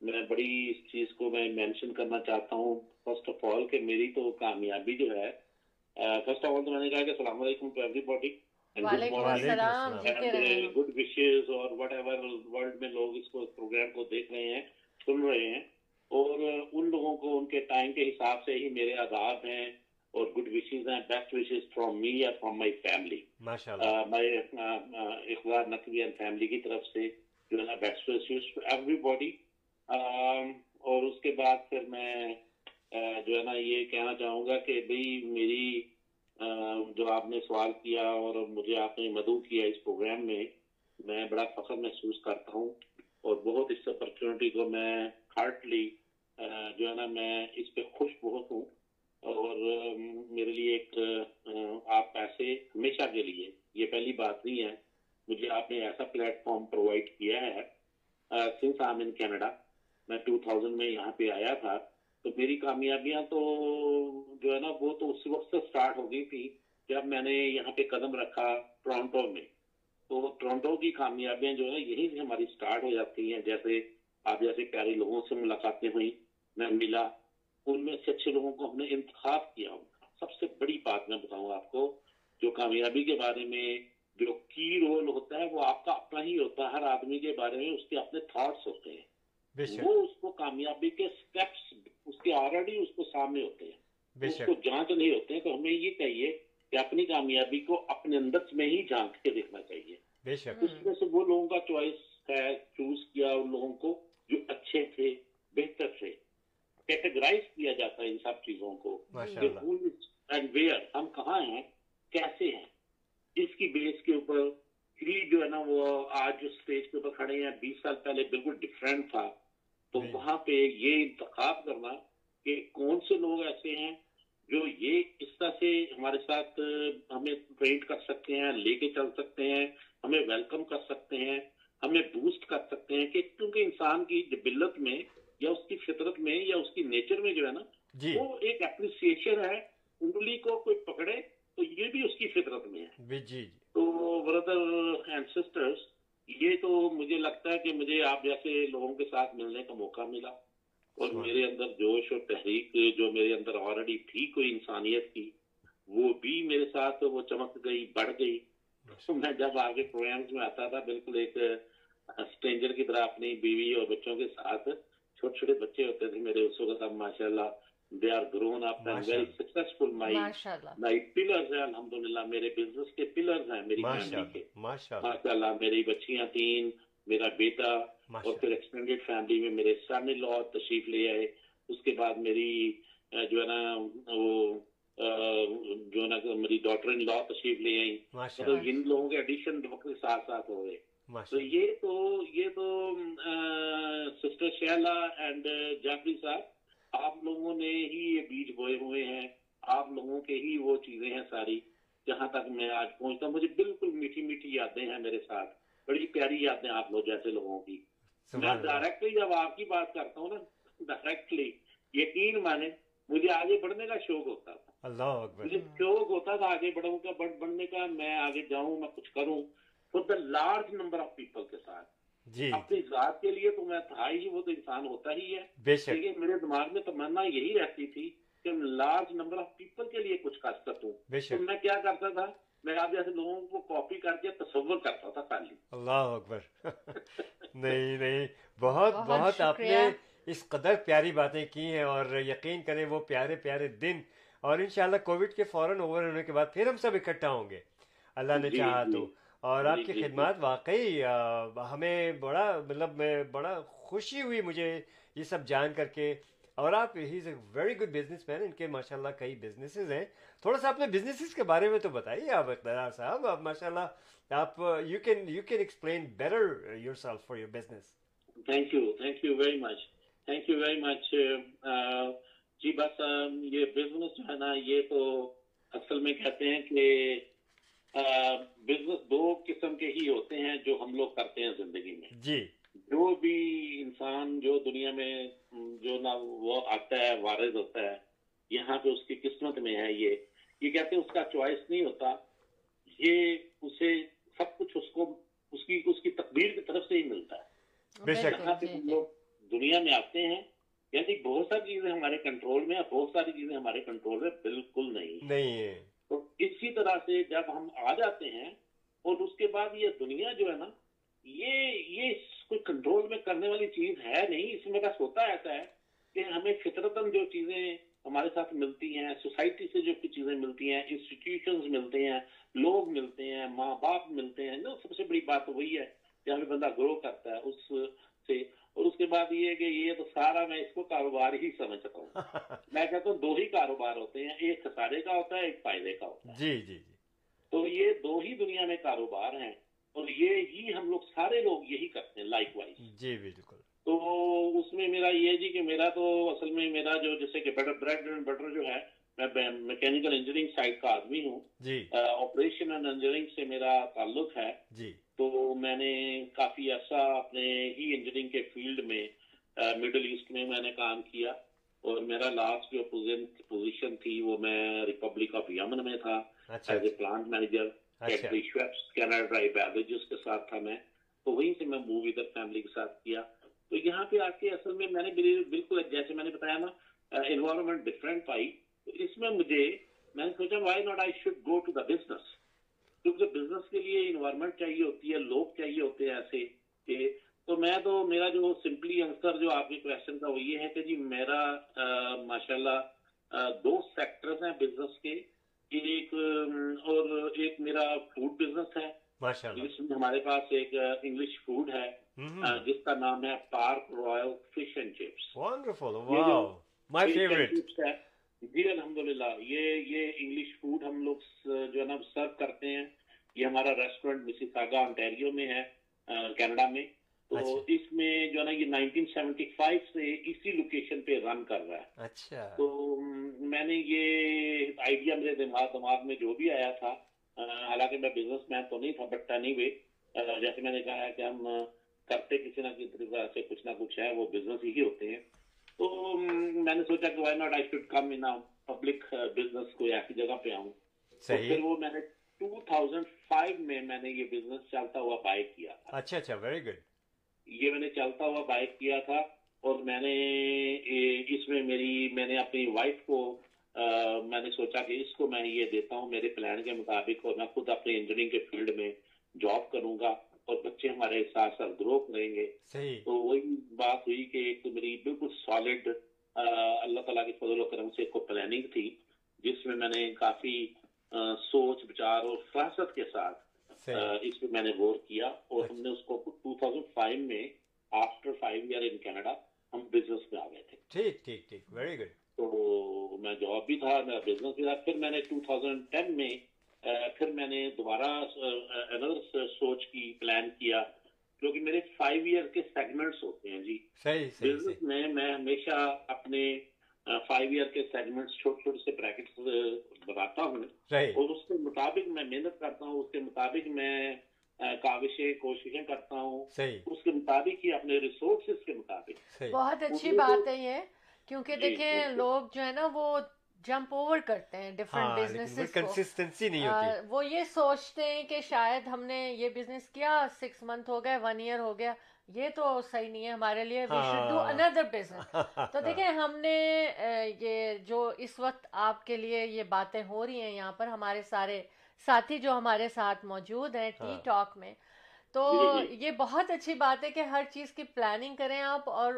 میں بڑی اس چیز کو میں مینشن کرنا چاہتا ہوں. فرسٹ آف آل کہ میری تو کامیابی جو ہے فرسٹ آف آل تو میں نے کہا کہ السلام علیکم to everybody good wishes اور وٹ ایور ورلڈ میں لوگ اس کو پروگرام کو دیکھ رہے ہیں سن رہے ہیں۔ اور ان لوگوں کو ان کے ٹائم کے حساب سے ہی میرے آداب ہیں اور گڈ وشز ہیں بیسٹ وشز فرام می یا فرام مائی فیملی میں اقبال نقوی اینڈ فیملی کی طرف سے جو ہے نا بیسٹ وشز ایوری باڈی اور اس کے بعد پھر میں جو ہے نا، یہ کہنا چاہوں گا کہ بھائی میری جو آپ نے سوال کیا اور مجھے آپ نے مدعو کیا اس پروگرام میں میں بڑا فخر محسوس کرتا ہوں اور بہت اس اپرچونیٹی کو میں ہارٹلی جو ہے نا، میں اس پہ خوش بہت ہوں اور میرے لیے ایک آپ ایسے ہمیشہ کے لیے، یہ پہلی بات نہیں ہے، مجھے آپ نے ایسا پلیٹ فارم پرووائڈ کیا ہے سنس آم ان کینیڈا میں ٹو تھاؤزینڈ میں یہاں پہ آیا تھا، تو میری کامیابیاں تو جو ہے نا، وہ تو اس وقت سے سٹارٹ ہو گئی تھی جب میں نے یہاں پہ قدم رکھا ٹورانٹو میں۔ تو ٹورنٹو کی کامیابیاں جو ہے یہیں سے ہماری سٹارٹ ہو جاتی ہیں۔ جیسے آپ جیسے پیارے لوگوں سے ملاقاتیں ہوئی میں ملا۔ ان میں سے اچھے لوگوں کو ہم نے انتخاب کیا۔ سب سے بڑی بات میں بتاؤں آپ کو، جو کامیابی کے بارے میں جو کی رول ہوتا ہے، وہ آپ کا اپنا ہی ہوتا ہے۔ ہر آدمی کے بارے میں اس کے اپنے تھاٹس ہوتے ہیں۔ وہ اس کو کامیابی کے سٹیپس اس کے آلریڈی اس کو سامنے ہوتے ہیں۔ اس کو جانچ نہیں ہوتے ہیں تو ہمیں یہ چاہیے کہ اپنی کامیابی کو اپنے اندر میں ہی جھانک کے دیکھنا چاہیے۔ اس میں سے وہ لوگوں کا چوائس ہے چوز کیا ان لوگوں کو جو اچھے تھے بہتر تھے۔ کیٹیگرائز کیا جاتا ہے ان سب چیزوں کو۔ اینڈ ویئر ہم کہاں ہیں کیسے ہیں۔ اس کی بیس کے اوپر جو ہے نا وہ آج جو اسٹیج کے اوپر کھڑے ہیں بیس سال پہلے بالکل ڈفرینٹ تھا۔ تو وہاں پہ یہ انتخاب کرنا کہ کون سے لوگ ایسے ہیں جو یہ اس طرح سے ہمارے ساتھ ہمیں ٹرینڈ کر سکتے ہیں لے کے چل سکتے ہیں ہمیں ویلکم کر سکتے ہیں ہمیں بوسٹ کر سکتے ہیں کہ کیونکہ انسان کی جبلت میں یا اس کی فطرت میں یا اس کی نیچر میں جو ہے نا جی۔ وہ ایک اپریسیشن ہے انگلی کو کوئی پکڑے تو یہ بھی اس کی فطرت میں ہے۔ جی جی۔ تو بردر اینڈ سسٹرز یہ تو مجھے لگتا ہے کہ مجھے آپ جیسے لوگوں کے ساتھ ملنے کا موقع ملا اور میرے اندر جوش اور تحریک جو میرے اندر آلریڈی تھی کوئی انسانیت کی وہ بھی میرے ساتھ وہ چمک گئی بڑھ گئی۔ تو میں جب آگے پروگرامز میں آتا تھا بالکل ایک اسٹرینجر کی طرح اپنی بیوی اور بچوں کے ساتھ چھوٹے چھوٹے بچے ہوتے تھے میرے اس وقت اب ماشاء اللہ they are grown up and very. Successful my my pillars ہیں الحمدللہ میرے بزنس کے پلرز ہیں میری فیملی کے. اللہ ماشاء اللہ ماشاء اللہ میری بچیاں تین میرا بیٹا اور پھر ایکسٹینڈیڈ فیملی میں میرے سن لا تشریف لے آئے. اس کے بعد میری جو ہے نا وہ جو ہے نا میری ڈاٹر ان لا تشریف لے آئی ماشاء مطلب ان لوگوں کے ایڈیشن وقت کے ساتھ ساتھ ہو گئے. تو یہ تو یہ تو سسٹر شیلا اینڈ جعفری صاحب آپ لوگوں نے ہی یہ بیج بوئے ہوئے ہیں آپ لوگوں کے ہی وہ چیزیں ہیں ساری جہاں تک میں آج پہنچتا ہوں۔ مجھے بالکل میٹھی میٹھی یادیں ہیں میرے ساتھ بڑی پیاری یادیں آپ لوگ جیسے لوگوں کی۔ میں ڈائریکٹلی جب آپ کی بات کرتا ہوں نا ڈائریکٹلی یقین مانے مجھے آگے بڑھنے کا شوق ہوتا تھا۔ اللہ اکبر۔ مجھے شوق ہوتا تھا آگے بڑھوں کا بڑھ بڑھنے کا میں آگے جاؤں میں کچھ کروں۔ For the large number of people کے ساتھ۔ جی۔ اپنی ذات کے لیے تو میں تھا ہی وہ تو انسان ہوتا ہی ہے۔ بے شک۔ لیکن میرے دماغ میں تمنا یہی رہتی تھی کہ لارج نمبر آف پیپل کے لیے کچھ کر سکوں۔ بے تو شک میں کیا کرتا تھا؟ میں آپ جیسے لوگوں کو کاپی کر کے تصور کرتا تھا خالی اللہ اکبر۔ نہیں نہیں۔ بہت بہت آپ نے۔ اس قدر پیاری باتیں کی ہیں اور یقین کریں وہ پیارے پیارے دن۔ اور انشاءاللہ کووڈ کے فوراً اوور ہونے کے بعد پھر ہم سب اکٹھا ہوں گے۔ اللہ نے جی، چاہا جی۔ تو اور جی، آپ کی جی، جی۔ خدمات واقعی ہمیں بڑا مطلب میں بڑا خوشی ہوئی مجھے یہ سب جان کر کے۔ اور آپ ہی is a very good businessman ان کے ماشاء اللہ کئی بزنسز ہیں۔ تھوڑا سا اپنے بزنسز کے بارے میں تو بتائیے آپ اقتدار صاحب۔ آپ ماشاء اللہ آپ you can you can explain better yourself for your business thank you thank you very much thank you very much جی بس یہ بزنس جو ہے نا یہ تو اصل میں کہتے ہیں کہ بزنس دو قسم کے ہی ہوتے ہیں جو ہم لوگ کرتے ہیں زندگی میں۔ جی۔ جو بھی انسان جو دنیا میں جو نا وہ آتا ہے وارد ہوتا ہے یہاں پہ اس کی قسمت میں ہے یہ۔ یہ کہتے ہیں اس کا چوائس نہیں ہوتا۔ یہ اسے سب کچھ اس کو اس کی اس کی تقدیر کی طرف سے ہی ملتا ہے۔ بے شک۔ ہم۔ لوگ دنیا میں آتے ہیں یعنی بہت ساری چیزیں ہمارے کنٹرول میں بہت ساری چیزیں ہمارے کنٹرول میں بالکل نہیں نہیں ہے تو اسی طرح سے جب ہم آ جاتے ہیں اور اس کے بعد یہ دنیا جو ہے نا، یہ یہ کوئی کنٹرول میں کرنے والی چیز ہے نہیں، اس میں بس ہوتا ایسا ہے کہ ہمیں فطرتاً جو چیزیں ہمارے ساتھ ملتی ہیں سوسائٹی سے جو کچھ چیزیں ملتی ہیں انسٹیٹیوشنز ملتے ہیں، لوگ ملتے ہیں، ماں باپ ملتے ہیں، نا، سب سے بڑی بات وہی ہے جہاں پہ بندہ گرو کرتا ہے، اس سے اور اس کے بعد یہ ہے کہ یہ تو سارا میں اس کو کاروبار ہی سمجھتا ہوں۔ میں کہتا ہوں دو ہی کاروبار ہوتے ہیں ایک خسارے کا ہوتا ہے ایک فائدے کا ہوتا ہے۔ جی جی جی۔ تو یہ دو ہی دنیا میں کاروبار ہیں اور یہ ہی ہم لوگ سارے لوگ یہی کرتے ہیں لائک وائز جی بالکل۔ تو اس میں میرا یہ جی کہ میرا تو اصل میں میرا جو جیسے کہ بٹر بریڈ اینڈ بٹر جو ہے میں میکینیکل انجینئرنگ سائٹ کا آدمی ہوں۔ آپریشن اینڈ انجینئرنگ سے میرا تعلق ہے۔ جی۔ تو میں نے کافی عرصہ اپنے ہی انجینئرنگ کے فیلڈ میں مڈل ایسٹ میں میں نے کام کیا۔ اور میرا لاسٹ جو پوزیشن تھی وہ میں ریپبلک آف یمن میں تھا۔ As a plant manager beverages کے ساتھ تھا میں۔ تو وہیں سے میں موو ادھر فیملی کے ساتھ کیا۔ تو یہاں پہ آ کے اصل میں میں نے بال- بالکل جیسے میں نے بتایا نا انوائرمنٹ ڈفرینٹ پائی اس میں مجھے میں نے سوچا why not I should go to the business کیونکہ بزنس کے لیے انوائرمنٹ چاہیے ہوتی ہے لوگ چاہیے ہوتے ہیں ایسے کہ تو میں تو میرا جو سمپلی آنسر جو آپ کے کوشچن کا وہ یہ ہے کہ جی میرا ماشاء اللہ دو سیکٹرز ہیں بزنس کے ایک اور ایک میرا فوڈ بزنس ہے جس میں ہمارے پاس ایک انگلش فوڈ ہے جس کا نام ہے Park Royal fish and chips جی الحمدللہ یہ یہ انگلش فوڈ ہم لوگ جو ہے نا سرو کرتے ہیں۔ یہ ہمارا ریسٹورینٹ مسز آگا انٹیریو میں ہے کینیڈا میں۔ تو اچھا۔ اس میں جو ہے نا یہ 1975 سے اسی لوکیشن پہ رن کر رہا ہے۔ اچھا۔ تو میں نے یہ آئیڈیا میرے دماغ دماغ میں جو بھی آیا تھا حالانکہ میں بزنس مین تو نہیں تھا بٹ اینی وے جیسے میں نے کہا ہے کہ ہم کرتے کسی نہ کسی طریقے سے کچھ نہ کچھ ہے وہ بزنس ہی ہوتے ہیں۔ تو میں نے سوچا کہ why not I should come in public business کوئی ایسی جگہ پہ آؤں۔ پھر وہ میں نے ٹو تھاؤزینڈ فائیو میں میں نے یہ بزنس چلتا ہوا بائک کیا تھا۔ اچھا اچھا ویری گڈ یہ میں نے چلتا ہوا بائک کیا تھا اور میں نے اس میں میری میں نے اپنی وائف کو میں نے سوچا کہ اس کو میں یہ دیتا ہوں میرے پلان کے مطابق اور میں خود اپنے انجینئرنگ کے فیلڈ میں جاب کروں گا۔ اور بچے ہمارے ساتھ ساتھ گرو کریں گے۔ تو وہی بات ہوئی کہ ایک میری بالکل سالڈ اللہ تعالیٰ کی فضل و کرم سے ایک پلاننگ تھی جس میں میں نے کافی سوچ بچار اور فراست کے ساتھ اس میں میں نے غور کیا اور ہم نے اس کو ٹو تھاؤزینڈ فائیو میں after five year in Canada ہم بزنس میں آ گئے تھے۔ ٹھیک ٹھیک ٹھیک ویری گڈ تو میں جاب بھی تھا میرا بزنس بھی تھا پھر میں نے ٹو تھاؤزینڈ ٹین میں پھر میں نے دوبارہ انر سوچ کی پلان کیا۔ کیونکہ میرے فائیو ایئر کے سیگمنٹس ہوتے ہیں جی۔ بزنس میں میں ہمیشہ اپنے فائیو ایئر کے سیگمنٹس چھوٹے چھوٹے سے بریکٹس بتاتا ہوں۔ اور اس کے مطابق میں محنت کرتا ہوں اس کے مطابق میں کاوشیں کوششیں کرتا ہوں۔ اس کے مطابق ہی اپنے ریسورسز کے مطابق۔ بہت اچھی بات ہے یہ۔ کیونکہ جی، دیکھیں لوگ جو ہے نا وہ جمپ اوور کرتے ہیں ڈفرینٹ بزنس کنسسٹنسی نہیں ہوتی۔ وہ یہ سوچتے ہیں کہ شاید ہم نے یہ بزنس کیا سکس منتھ ہو گئے ون ایئر ہو گیا۔ یہ تو صحیح نہیں ہے ہمارے لیے وی شوڈ ڈو اندر بزنس تو دیکھیں ہم نے یہ جو اس وقت آپ کے لیے یہ باتیں ہو رہی ہیں یہاں پر ہمارے سارے ساتھی جو ہمارے ساتھ موجود ہیں ٹی ٹاک میں تو۔ یہ بہت اچھی بات ہے کہ ہر چیز کی پلاننگ کریں آپ اور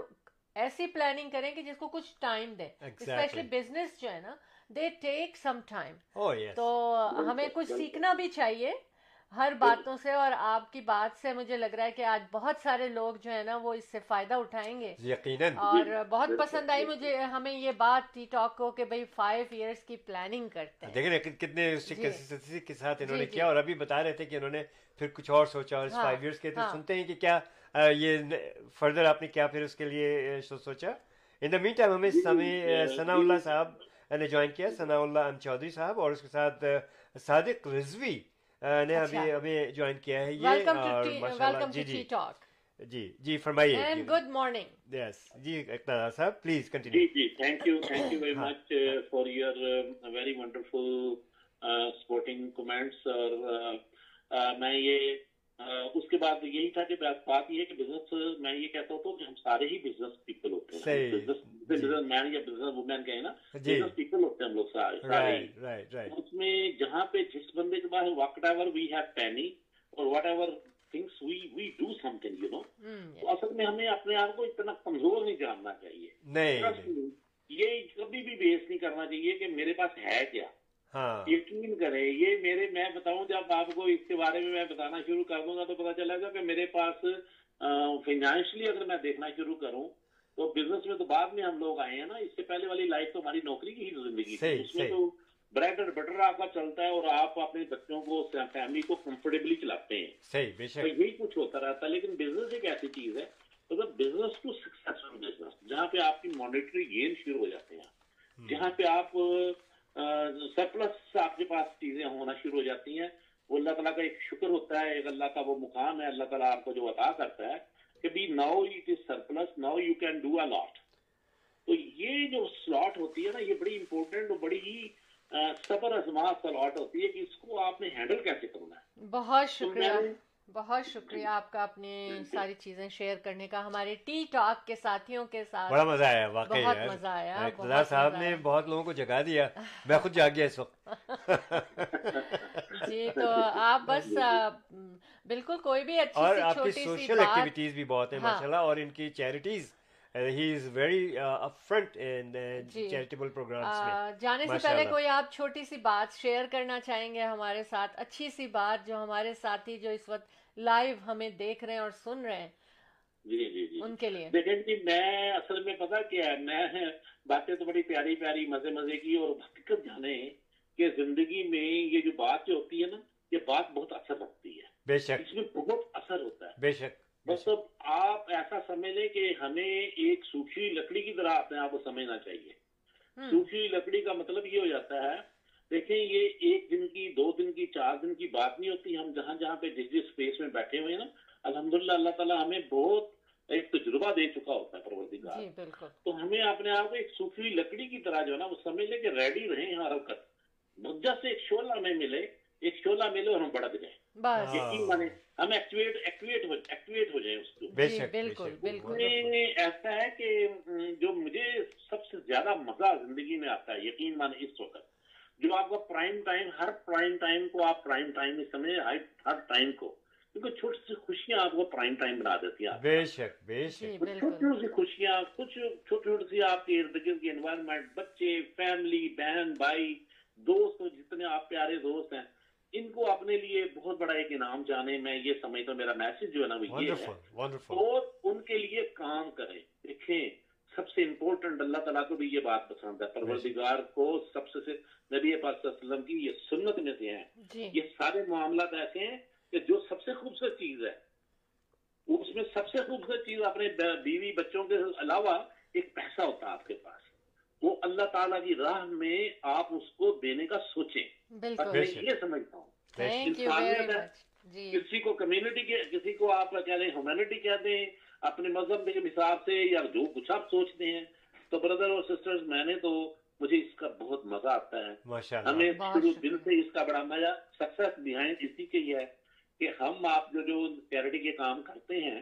ایسی پلاننگ کریں کہ جس کو کچھ ٹائم دیں۔ اسپیشلی بزنس جو ہے نا دے ٹیک سم ٹائم تو ہمیں کچھ سیکھنا بھی چاہیے ہر باتوں سے اور آپ کی بات سے مجھے لگ رہا ہے کہ آج بہت سارے لوگ جو ہے نا وہ اس سے فائدہ اٹھائیں گے۔ یقیناً۔ اور بہت پسند آئی مجھے ہمیں یہ بات ٹی ٹاک کو کہ بھائی فائیو ایئرس کی پلاننگ کرتے ہیں۔ دیکھیں کتنے جی۔ کے ساتھ انہوں نے جی، کیا جی۔ اور ابھی بتا رہے تھے کہ انہوں نے پھر کچھ اور سوچا اور فائیو ایئرس کے تو ہاں۔ سنتے ہیں کہ کیا یہ فردر آپ نے کیا پھر اس کے لیے سوچا؟ ان دا مین ٹائم ہمیں ثناء اللہ صاحب نے جوائن کیا ثناء اللہ ام چودھری صاحب اور اس کے ساتھ صادق رضوی نے ابھی اچھا۔ ابھی جوائن کیا ہے یہ اور جی جی۔ جی جی فرمائیے۔ گڈ مارننگ یس جی اقتدار صاحب پلیز کنٹینیو جی جی thank you thank you very much for your very wonderful supporting comments اور میں یہ اس کے بعد یہی تھا کہ بات یہ ہے کہ بزنس میں یہ کہتا ہوں کہ ہم سارے ہی بزنس پیپل ہوتے ہیں۔ بزنس مین یا بزنس وومین کہیں نا بزنس پیپل ہوتے ہیں ہم لوگ سارے اس میں جہاں پہ جس بندے کے پاس whatever we have penny اور whatever things we we do something you know تو اصل میں ہمیں اپنے آپ کو اتنا کمزور نہیں جاننا چاہیے۔ یہ کبھی بھی بیس نہیں کرنا چاہیے کہ میرے پاس ہے کیا۔ یقین کریں یہ میرے میں بتاؤں جب آپ کو اس کے بارے میں میں بتانا شروع کر دوں گا تو پتا چلے گا کہ میرے پاس فائنینشلی اگر میں دیکھنا شروع کروں تو بزنس میں تو بعد میں ہم لوگ آئے ہیں نا اس سے پہلے والی لائف تو ہماری نوکری کی ہی زندگی تھی۔ اس میں تو بریڈ اینڈ بٹر آپ کا چلتا ہے اور آپ اپنے بچوں کو فیملی کو کمفرٹیبلی چلاتے ہیں۔ تو یہی کچھ ہوتا رہتا ہے لیکن بزنس ایک ایسی چیز ہے بزنس ٹو سکسیسفل بزنس جہاں پہ آپ کی مانیٹری گین شروع ہو جاتے ہیں۔ جہاں پہ آپ سرپلس آپ کے پاس چیزیں ہونا شروع ہو جاتی ہیں۔ وہ اللہ تعالیٰ کا ایک شکر ہوتا ہے ایک اللہ کا وہ مقام ہے اللہ تعالیٰ آپ کو جو عطا کرتا ہے کہ بھی now it is surplus now you can do a lot تو یہ جو سلاٹ ہوتی ہے نا یہ بڑی امپورٹنٹ اور بڑی ہی صبر ازمات سلاٹ ہوتی ہے کہ اس کو آپ نے ہینڈل کیسے کرنا ہے۔ بہت شکریہ۔ بہت شکریہ آپ کا اپنی ساری چیزیں شیئر کرنے کا ہمارے ٹی ٹاک کے ساتھیوں کے ساتھ۔ بڑا مزہ آیا واقعی بہت مزہ آیا اقتدار صاحب نے بہت لوگوں کو جگا دیا میں خود جاگ گیا اس وقت۔ جی تو آپ بس بالکل کوئی بھی اچھی اور آپ کی سوشل ایکٹیویٹیز بھی بہت ہیں ہاں۔ ماشاءاللہ اور ان کی چیریٹیز جانے سے پہلے کوئی آپ چھوٹی سی بات شیئر کرنا چاہیں گے ہمارے ساتھ؟ اچھی سی بات جو ہمارے ساتھی جو اس وقت لائیو ہمیں دیکھ رہے ہیں اور سن رہے ہیں جی جی جی ان کے لیے۔ دیکھیں جی میں اصل میں پتا کیا ہے؟ میں باتیں تو بڑی پیاری پیاری مزے مزے کی اور حقیقت جانے کہ زندگی میں یہ جو بات جو ہوتی ہے نا یہ بات بہت اثر رکھتی ہے۔ بے شک۔ اس میں بہت اثر ہوتا ہے۔ بے شک۔ بس اب آپ ایسا سمجھ لیں کہ ہمیں ایک سوکھی لکڑی کی طرح اپنے آپ کو سمجھنا چاہیے۔ سوکھی لکڑی کا مطلب یہ ہو جاتا ہے دیکھیں یہ ایک دن کی دو دن کی چار دن کی بات نہیں ہوتی۔ ہم جہاں جہاں پہ جس جس اسپیس میں بیٹھے ہوئے ہیں نا الحمدللہ اللہ تعالیٰ ہمیں بہت ایک تجربہ دے چکا ہوتا ہے پروردگار۔ تو ہمیں اپنے آپ کو ایک سوکھی لکڑی کی طرح جو ہے نا وہ سمجھ لیں کہ ریڈی رہیں ہر وقت۔ مجھے سے ایک شولہ میں ملے ایک شولہ ملے اور ہم بڑھ جائیں یقین مانے۔ ہم ایکٹیویٹ ایکٹیویٹ ہو ایکٹیویٹ ہو جائیں اس کو۔ جی، بالکل بالکل۔ یعنی ایسا ہے کہ جو مجھے سب سے زیادہ مزہ زندگی میں آتا ہے یقین مانے اس وقت۔ جو آپ کا پرائم ٹائم ہر پرائم ٹائم کو آپ پرائم ٹائم ہی سمجھے ہر ٹائم کو۔ کیونکہ چھوٹی سی خوشیاں آپ کو پرائم ٹائم بنا دیتی ہیں۔ بے شک بے جی، شک۔ چھوٹی چھوٹی سی خوشیاں کچھ چھوٹی چھوٹی سی آپ کے ارد گرد کی انوائرمنٹ بچے فیملی بہن بھائی دوست جتنے آپ پیارے دوست ہیں ان کو اپنے لیے بہت بڑا ایک انعام جانے میں یہ سمجھتا ہوں میرا میسج جو ہے نا وہ یہ ہے۔ اور ان کے لیے کام کریں۔ دیکھیں سب سے امپورٹنٹ اللہ تعالیٰ کو بھی یہ بات پسند ہے۔ پروردگار کو سب سے نبی پاک صلی اللہ علیہ وسلم کی یہ سنت میں سے ہیں۔ جی۔ یہ سارے معاملات ایسے ہیں کہ جو سب سے خوبصورت چیز ہے۔ اس میں سب سے خوبصورت چیز اپنے بیوی بچوں کے علاوہ ایک پیسہ ہوتا ہے آپ کے پاس۔ وہ اللہ تعالیٰ کی راہ میں آپ اس کو دینے کا سوچیں۔ میں یہ سمجھتا ہوں۔ کسی کو کمیونٹی کے کسی کو آپ کہہ رہے ہیومینٹی کہتے ہیں اپنے مذہب کے حساب سے یا جو کچھ آپ سوچتے ہیں۔ تو بردر اور سسٹر میں نے تو مجھے اس کا بہت مزہ آتا ہے۔ ہمیں شروع دن سے اس کا بڑا مزہ سکسیس بیہائنڈ اسی کے یہ ہے کہ ہم آپ جو جو چیریٹی کے کام کرتے ہیں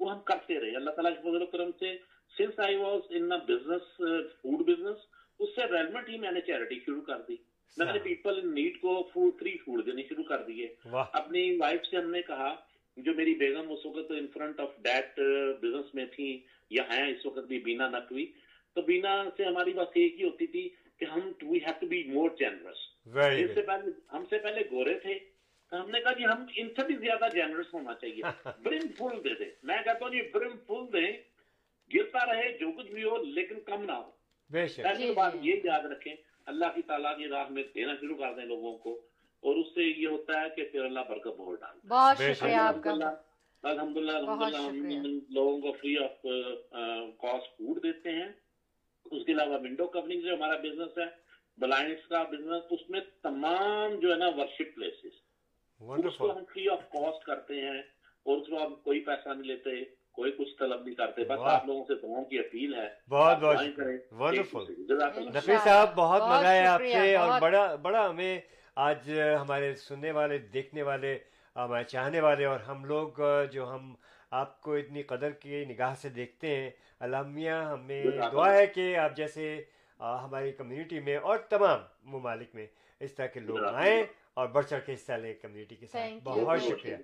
وہ ہم کرتے رہے۔ اللہ تعالیٰ کے فضل و کرم سے since I was in business food business اس سے ریلیونٹ ہی میں نے چیریٹی شروع کر دی میں نے پیپل ان نیڈ کو فوڈ فری فوڈ دینے شروع کر دیے اپنی وائف سے ہم نے کہا جو میری بیگم اس وقت in front of that business میں تھی یا ہیں اس وقت بھی بینا نقوی تو بینا سے ہماری بات ایک ہی ہوتی تھی کہ ہم we have to be more generous ہم سے پہلے گورے تھے ہم نے کہا جی ہم ان سے بھی زیادہ جینرس ہونا چاہیے برم فل دے دیں میں کہتا ہوں جی برم فل دیں گرتا رہے جو کچھ بھی ہو لیکن کم نہ ہو۔ پہلی جی، بات جی۔ یہ یاد رکھیں اللہ کی تعالیٰ کی راہ میں دینا شروع کر دیں لوگوں کو اور اس سے یہ ہوتا ہے کہ پھر اللہ برکت بہت ڈال بہت شکریہ آپ کا۔ الحمد للہ لوگوں کو فری آف کاسٹ فوڈ دیتے ہیں۔ اس کے علاوہ ونڈو جو ہمارا بزنس ہے کا بزنس اس میں تمام جو ہے نا ورشپ پلیسز اس کو ہم فری آف کاسٹ کرتے ہیں اور اس کو ہم کوئی پیسہ نہیں لیتے۔ کوئی کچھ طلب نہیں کرتے بس آپ لوگوں سے دعاؤں کی اپیل ہے۔ بہت بہت شکریہ۔ نفی صاحب بہت مزہ ہے آپ سے اور بڑا بڑا ہمیں آج ہمارے سننے والے دیکھنے والے ہمارے چاہنے والے اور ہم لوگ جو ہم آپ کو اتنی قدر کی نگاہ سے دیکھتے ہیں الحمیہ ہمیں دعا ہے کہ آپ جیسے ہماری کمیونٹی میں اور تمام ممالک میں اس طرح کے لوگ آئیں۔ اور بڑھ چڑھ کے حصہ لے کمیونٹی کے ساتھ؟ بہت شکریہ.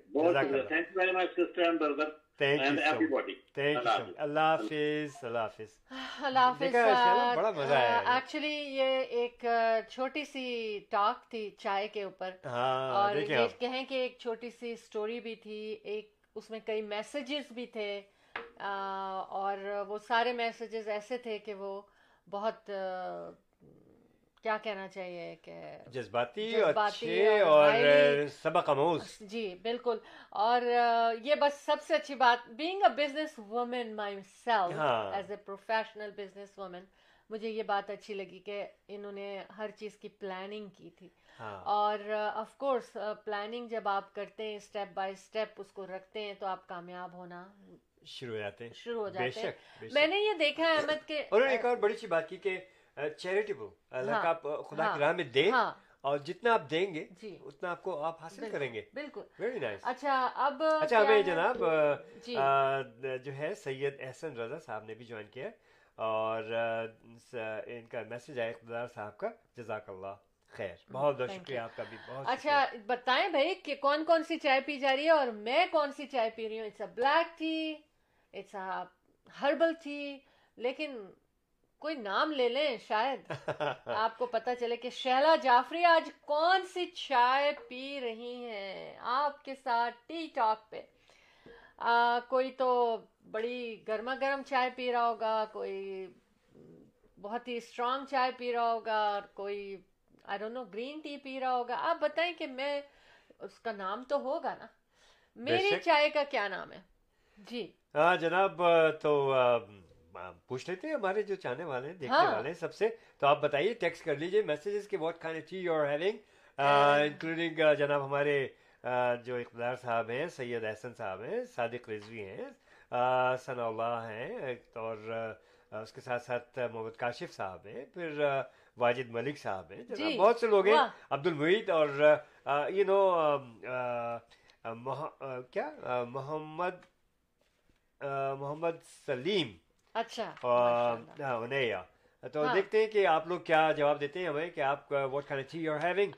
یہ ایک چھوٹی سی ٹاک تھی چائے کے اوپر اور کہیں کہ ایک چھوٹی سی اسٹوری بھی تھی ایک اس میں کئی میسجز بھی تھے اور وہ سارے میسجز ایسے تھے کہ وہ بہت کیا کہنا چاہیے کہ جذباتی اچھے اور سبق آموز۔ جی بالکل۔ اور یہ بس سب سے اچھی بات being a businesswoman myself as a professional businesswoman مجھے یہ بات اچھی لگی کہ انہوں نے ہر چیز کی پلاننگ کی تھی۔ ہاں۔ اور آف کورس پلاننگ جب آپ کرتے ہیں اسٹیپ بائی اسٹیپ اس کو رکھتے ہیں تو آپ کامیاب ہونا شروع ہو جاتے ہیں۔ شروع ہو جاتے ہیں۔ میں نے یہ دیکھا احمد کے اور ایک اور بڑی سی بات کی کہ چیریٹیبل اللہ کا آپ خدا ہاں، کی راہ میں دیں ہاں۔ اور جتنا آپ دیں گے جی۔ اتنا آپ کو آپ حاصل کریں گے۔ بالکل۔ ویری نائس اچھا اب اچھا ہمیں جناب جی۔ جو ہے سید احسن رضا صاحب نے بھی جوائن کیا اور ان کا میسج ہے اقتدار صاحب کا جزاک اللہ خیر۔ بہت بہت شکریہ آپ کا بھی بہت اچھا بتائیں بھائی کہ کون کون سی چائے پی جا رہی ہے اور میں کون سی چائے پی رہی ہوں؟ It's a black tea it's a herbal tea لیکن کوئی نام لے لیں شاید آپ کو پتا چلے کہ شہلا جعفری آج کون سی چائے پی رہی ہیں آپ کے ساتھ ٹی ٹاک پہ۔ کوئی تو بڑی گرما گرم چائے پی رہا ہوگا کوئی بہت ہی اسٹرانگ چائے پی رہا ہوگا اور کوئی I don't know green tea پی رہا ہوگا۔ آپ بتائیں کہ میں اس کا نام تو ہوگا نا۔ میری چائے کا کیا نام ہے؟ جی۔ ہاں جناب تو پوچھ لیتے ہیں ہمارے جو چاہنے والے ہیں دیکھنے ہاں۔ والے ہیں سب سے تو آپ بتائیے ٹیکسٹ کر لیجیے میسجز کہ واٹ کھانے tea you are having including جناب ہمارے جو اقدار صاحب ہیں سید احسن صاحب ہیں صادق رضوی ہیں ثنا اللہ ہیں اور اس کے ساتھ ساتھ محمد کاشف صاحب ہیں پھر واجد ملک صاحب ہیں جناب جی۔ بہت سے لوگ ہیں عبد المحید اور یو نو کیا؟ محمد محمد سلیم۔ اچھا۔ اور انیا تو ہاں۔ دیکھتے ہیں کہ آپ لوگ کیا جواب دیتے ہیں ہمیں کہ آپ واٹ کھانا ٹی یو آر ہیونگ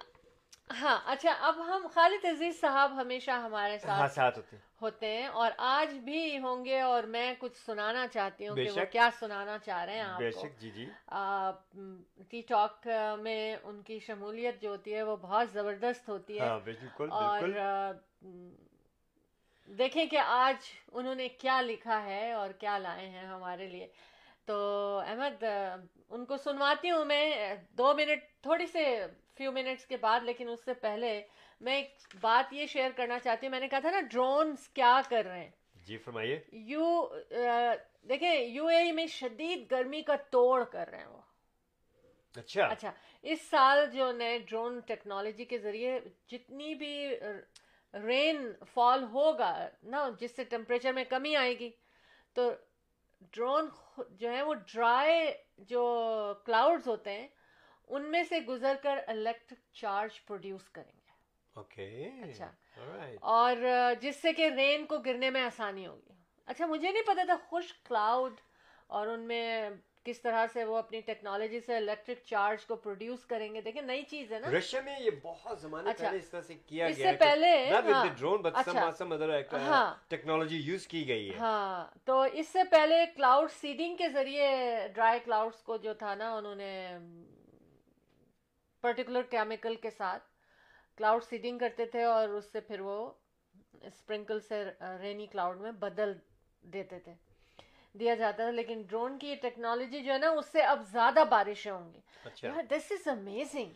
ہاں اچھا اب ہم خالد عزیز صاحب ہمیشہ ہمارے ہاں ساتھ ساتھ ہوتے ہیں۔ ہوتے ہیں اور آج بھی ہوں گے اور میں کچھ سنانا چاہتی ہوں کہ وہ۔ کیا سنانا چاہ رہے ہیں آپ کو۔ جی جی۔ ٹی ٹاک میں ان کی شمولیت جو ہوتی ہے وہ بہت زبردست ہوتی ہے۔ ہاں اور دیکھیں کہ آج انہوں نے کیا لکھا ہے اور کیا لائے ہیں ہمارے لیے۔ تو احمد ان کو سنواتی ہوں میں دو منٹ تھوڑی سے فیو منٹس کے بعد لیکن اس سے پہلے میں ایک بات یہ شیئر کرنا چاہتی ہوں۔ میں نے کہا تھا نا ڈرونز کیا کر رہے ہیں؟ جی فرمائیے۔ یو دیکھیں یو اے ای میں شدید گرمی کا توڑ کر رہے ہیں وہ۔ اچھا۔ اچھا اس سال جو نئے ڈرون ٹیکنالوجی کے ذریعے جتنی بھی رین فال ہوگا نا جس سے ٹمپریچر میں کمی آئے گی تو ڈرون جو ہے وہ ڈرائی جو کلاؤڈز ہوتے ہیں ان میں سے گزر کر الیکٹرک چارج پروڈیوس کریں گے۔ اوکے اچھا. اور جس سے کہ رین کو گرنے میں آسانی ہوگی۔ اچھا مجھے نہیں پتا تھا خشک کلاؤڈ اور ان میں کس طرح سے وہ اپنی ٹیکنالوجی سے الیکٹرک چارج کو پروڈیوس کریں گے؟ دیکھیں نئی چیز ہے نا۔ رشیا میں یہ بہت زمانے اچھا۔ پہلے اس طرح سے کیا اس گیا سے پہلے drone but some some other technology use کی گئی ہے۔ ہاں تو اس سے پہلے کلاؤڈ سیڈنگ کے ذریعے ڈرائی کلاؤڈس کو جو تھا نا انہوں نے پرٹیکولر کیمیکل کے ساتھ کلاؤڈ سیڈنگ کرتے تھے اور اس سے پھر وہ اسپرنکل سے رینی کلاؤڈ میں بدل دیتے تھے۔ دیا جاتا تھا لیکن ڈرون کی ٹیکنالوجی جو ہے نا اس سے اب زیادہ بارشیں ہوں گی۔ دس از امیزنگ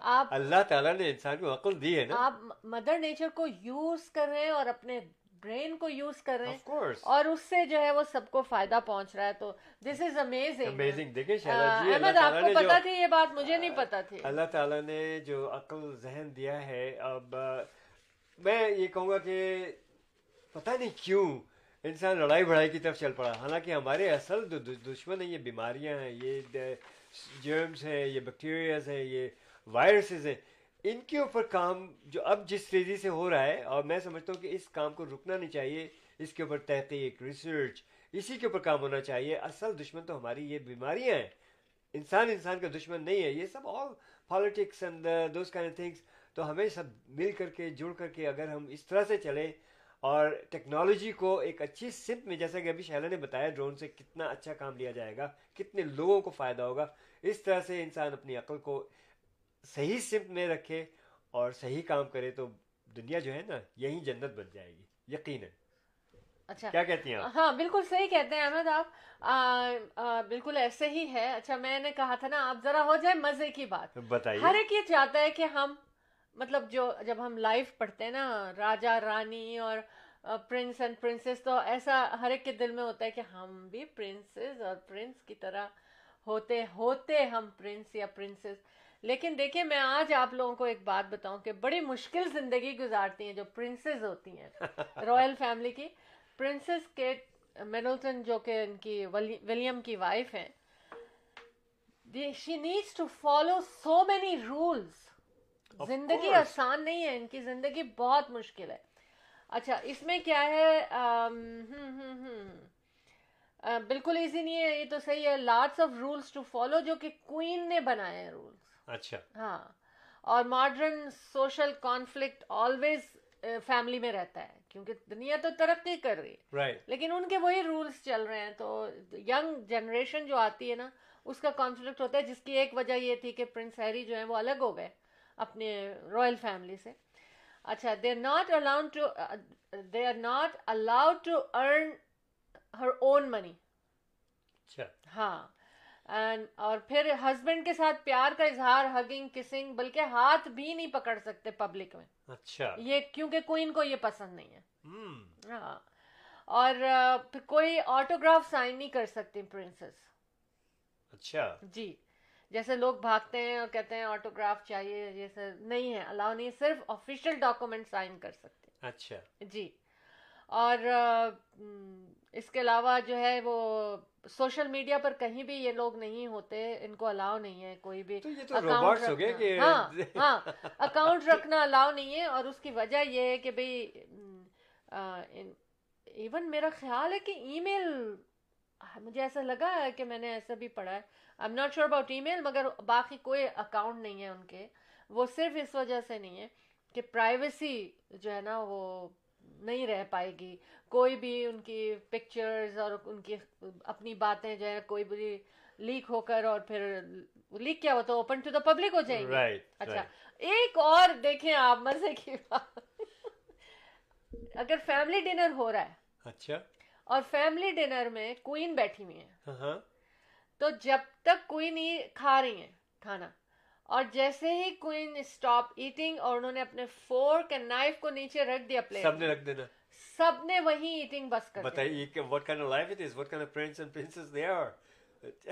آپ اللہ تعالیٰ نے انسان کو عقل دی ہے نا۔ آپ مدر نیچر کو یوز کر رہے ہیں اور اپنے برین کو یوز کر رہے ہیں۔ Of course. اور اس سے جو ہے وہ سب کو فائدہ پہنچ رہا ہے۔ تو دس از امیزنگ. دیکھیں احمد آپ کو پتا تھی یہ بات مجھے نہیں پتا تھی۔ اللہ تعالیٰ نے جو عقل ذہن دیا ہے اب میں یہ کہوں گا کہ پتہ نہیں کیوں انسان لڑائی بڑھائی کی طرف چل پڑا۔ حالانکہ ہمارے اصل جو دشمن ہیں، یہ بیماریاں ہیں، یہ جرمس ہیں، یہ بیکٹیریاز ہیں، یہ وائرسز ہیں۔ ان کے اوپر کام جو اب جس تیزی سے ہو رہا ہے، اور میں سمجھتا ہوں کہ اس کام کو رکنا نہیں چاہیے، اس کے اوپر تحقیق ریسرچ اسی کے اوپر کام ہونا چاہیے۔ اصل دشمن تو ہماری یہ بیماریاں ہیں۔ انسان انسان کا دشمن نہیں ہے، یہ سب all politics and those kind things تو ہمیں سب مل کر کے، جڑ کر کے اگر ہم اس طرح سے چلیں اور ٹیکنالوجی کو ایک اچھی سمت میں جیسا کہ ابھی شہلا نے بتایا ڈرون سے کتنا اچھا کام لیا جائے گا کتنے لوگوں کو فائدہ ہوگا اس طرح سے انسان اپنی عقل کو صحیح سمت میں رکھے اور صحیح کام کرے تو دنیا جو ہے نا یہی جنت بن جائے گی یقیناً۔ اچھا۔ کیا کہتی ہیں ہاں بالکل صحیح کہتے ہیں احمد آپ۔ بالکل ایسے ہی ہے۔ اچھا میں نے کہا تھا نا آپ ذرا ہو جائے مزے کی بات۔ بتائیے۔ ہر ایک یہ چاہتا ہے کہ ہم مطلب جو جب ہم لائف پڑھتے ہیں نا راجا رانی اور پرنس اینڈ پرنسس تو ایسا ہر ایک کے دل میں ہوتا ہے کہ ہم بھی پرنسز اور پرنس کی طرح ہوتے ہوتے ہم پرنس یا پرنسز لیکن دیکھیں میں آج آپ لوگوں کو ایک بات بتاؤں کہ بڑی مشکل زندگی گزارتی ہیں جو پرنسز ہوتی ہیں رائل فیملی کی۔ پرنسس کیٹ میڈلٹن جو کہ ان کی ولیم کی وائف ہیں she needs to follow so many rules زندگی. آسان نہیں ہے ان کی زندگی بہت مشکل ہے۔ اچھا اس میں کیا ہے؟ بالکل ایزی نہیں ہے یہ تو صحیح ہے۔ Lots of rules to follow جو کہ کوئن نے بنائے ہیں رولس اچھا۔ ہاں۔ اور modern social conflict always family میں رہتا ہے کیونکہ دنیا تو ترقی کر رہی ہے۔ رائٹ لیکن ان کے وہی رولس چل رہے ہیں۔ تو ینگ جنریشن جو آتی ہے نا اس کا کانفلکٹ ہوتا ہے جس کی ایک وجہ یہ تھی کہ پرنس ہیری جو ہیں وہ الگ ہو گئے۔ اپنے رائل فیملی سے۔ اچھا they are not allowed to they are not allowed to earn her own money ہاں۔ And- اور پھر ہسبینڈ کے ساتھ پیار کا اظہار ہگنگ کسنگ بلکہ ہاتھ بھی نہیں پکڑ سکتے پبلک میں۔ اچھا۔ یہ کیونکہ کوئن کو یہ پسند نہیں ہے۔ ہاں۔ اور کوئی آٹوگراف سائن نہیں کر سکتی پرنسس اچھا۔ جی۔ جیسے لوگ بھاگتے ہیں اور کہتے ہیں آٹوگراف چاہیے سر نہیں ہے الاؤ نہیں صرف آفیشیل ڈاکومنٹ سائن کر سکتے اچھا۔ جی۔ اور اس کے علاوہ جو ہے وہ سوشل میڈیا پر کہیں بھی یہ لوگ نہیں ہوتے ان کو الاؤ نہیں ہے کوئی بھی اکاؤنٹ ہاں ہاں اکاؤنٹ رکھنا الاؤ نہیں ہے اور اس کی وجہ یہ ہے کہ بھائی ایون میرا خیال ہے کہ ای میل مجھے ایسا لگا ہے کہ میں نے ایسا بھی پڑھا ہے۔ I am not sure about email مگر باقی کوئی اکاؤنٹ نہیں ہے ان کے۔ وہ صرف اس وجہ سے نہیں ہے کہ پرائیویسی جو ہے نا وہ نہیں رہ پائے گی۔ کوئی بھی ان کی پکچرز اور ان کی اپنی باتیں جو ہے کوئی بھی لیک ہو کر اور پھر لیک کیا ہوتا اوپن ٹو دا پبلک ہو جائیں گے اچھا ایک اور دیکھیں آپ مزے کی بات۔ اگر فیملی ڈنر ہو رہا ہے اچھا۔ اور فیملی ڈنر میں کوئن بیٹھی ہوئی ہاں۔ تو جب تک کوئن ہی کھا رہی ہیں کھانا۔ اور جیسے ہی کوئن اسٹاپ ایٹنگ اور انہوں نے اپنے فورک اینڈ نائف کو نیچے رکھ دیا پلیٹ سب نے رکھ دینا۔ سب نے وہی ایٹنگ بس کر بتائیے what kind of life it is what kind of prince and princess they are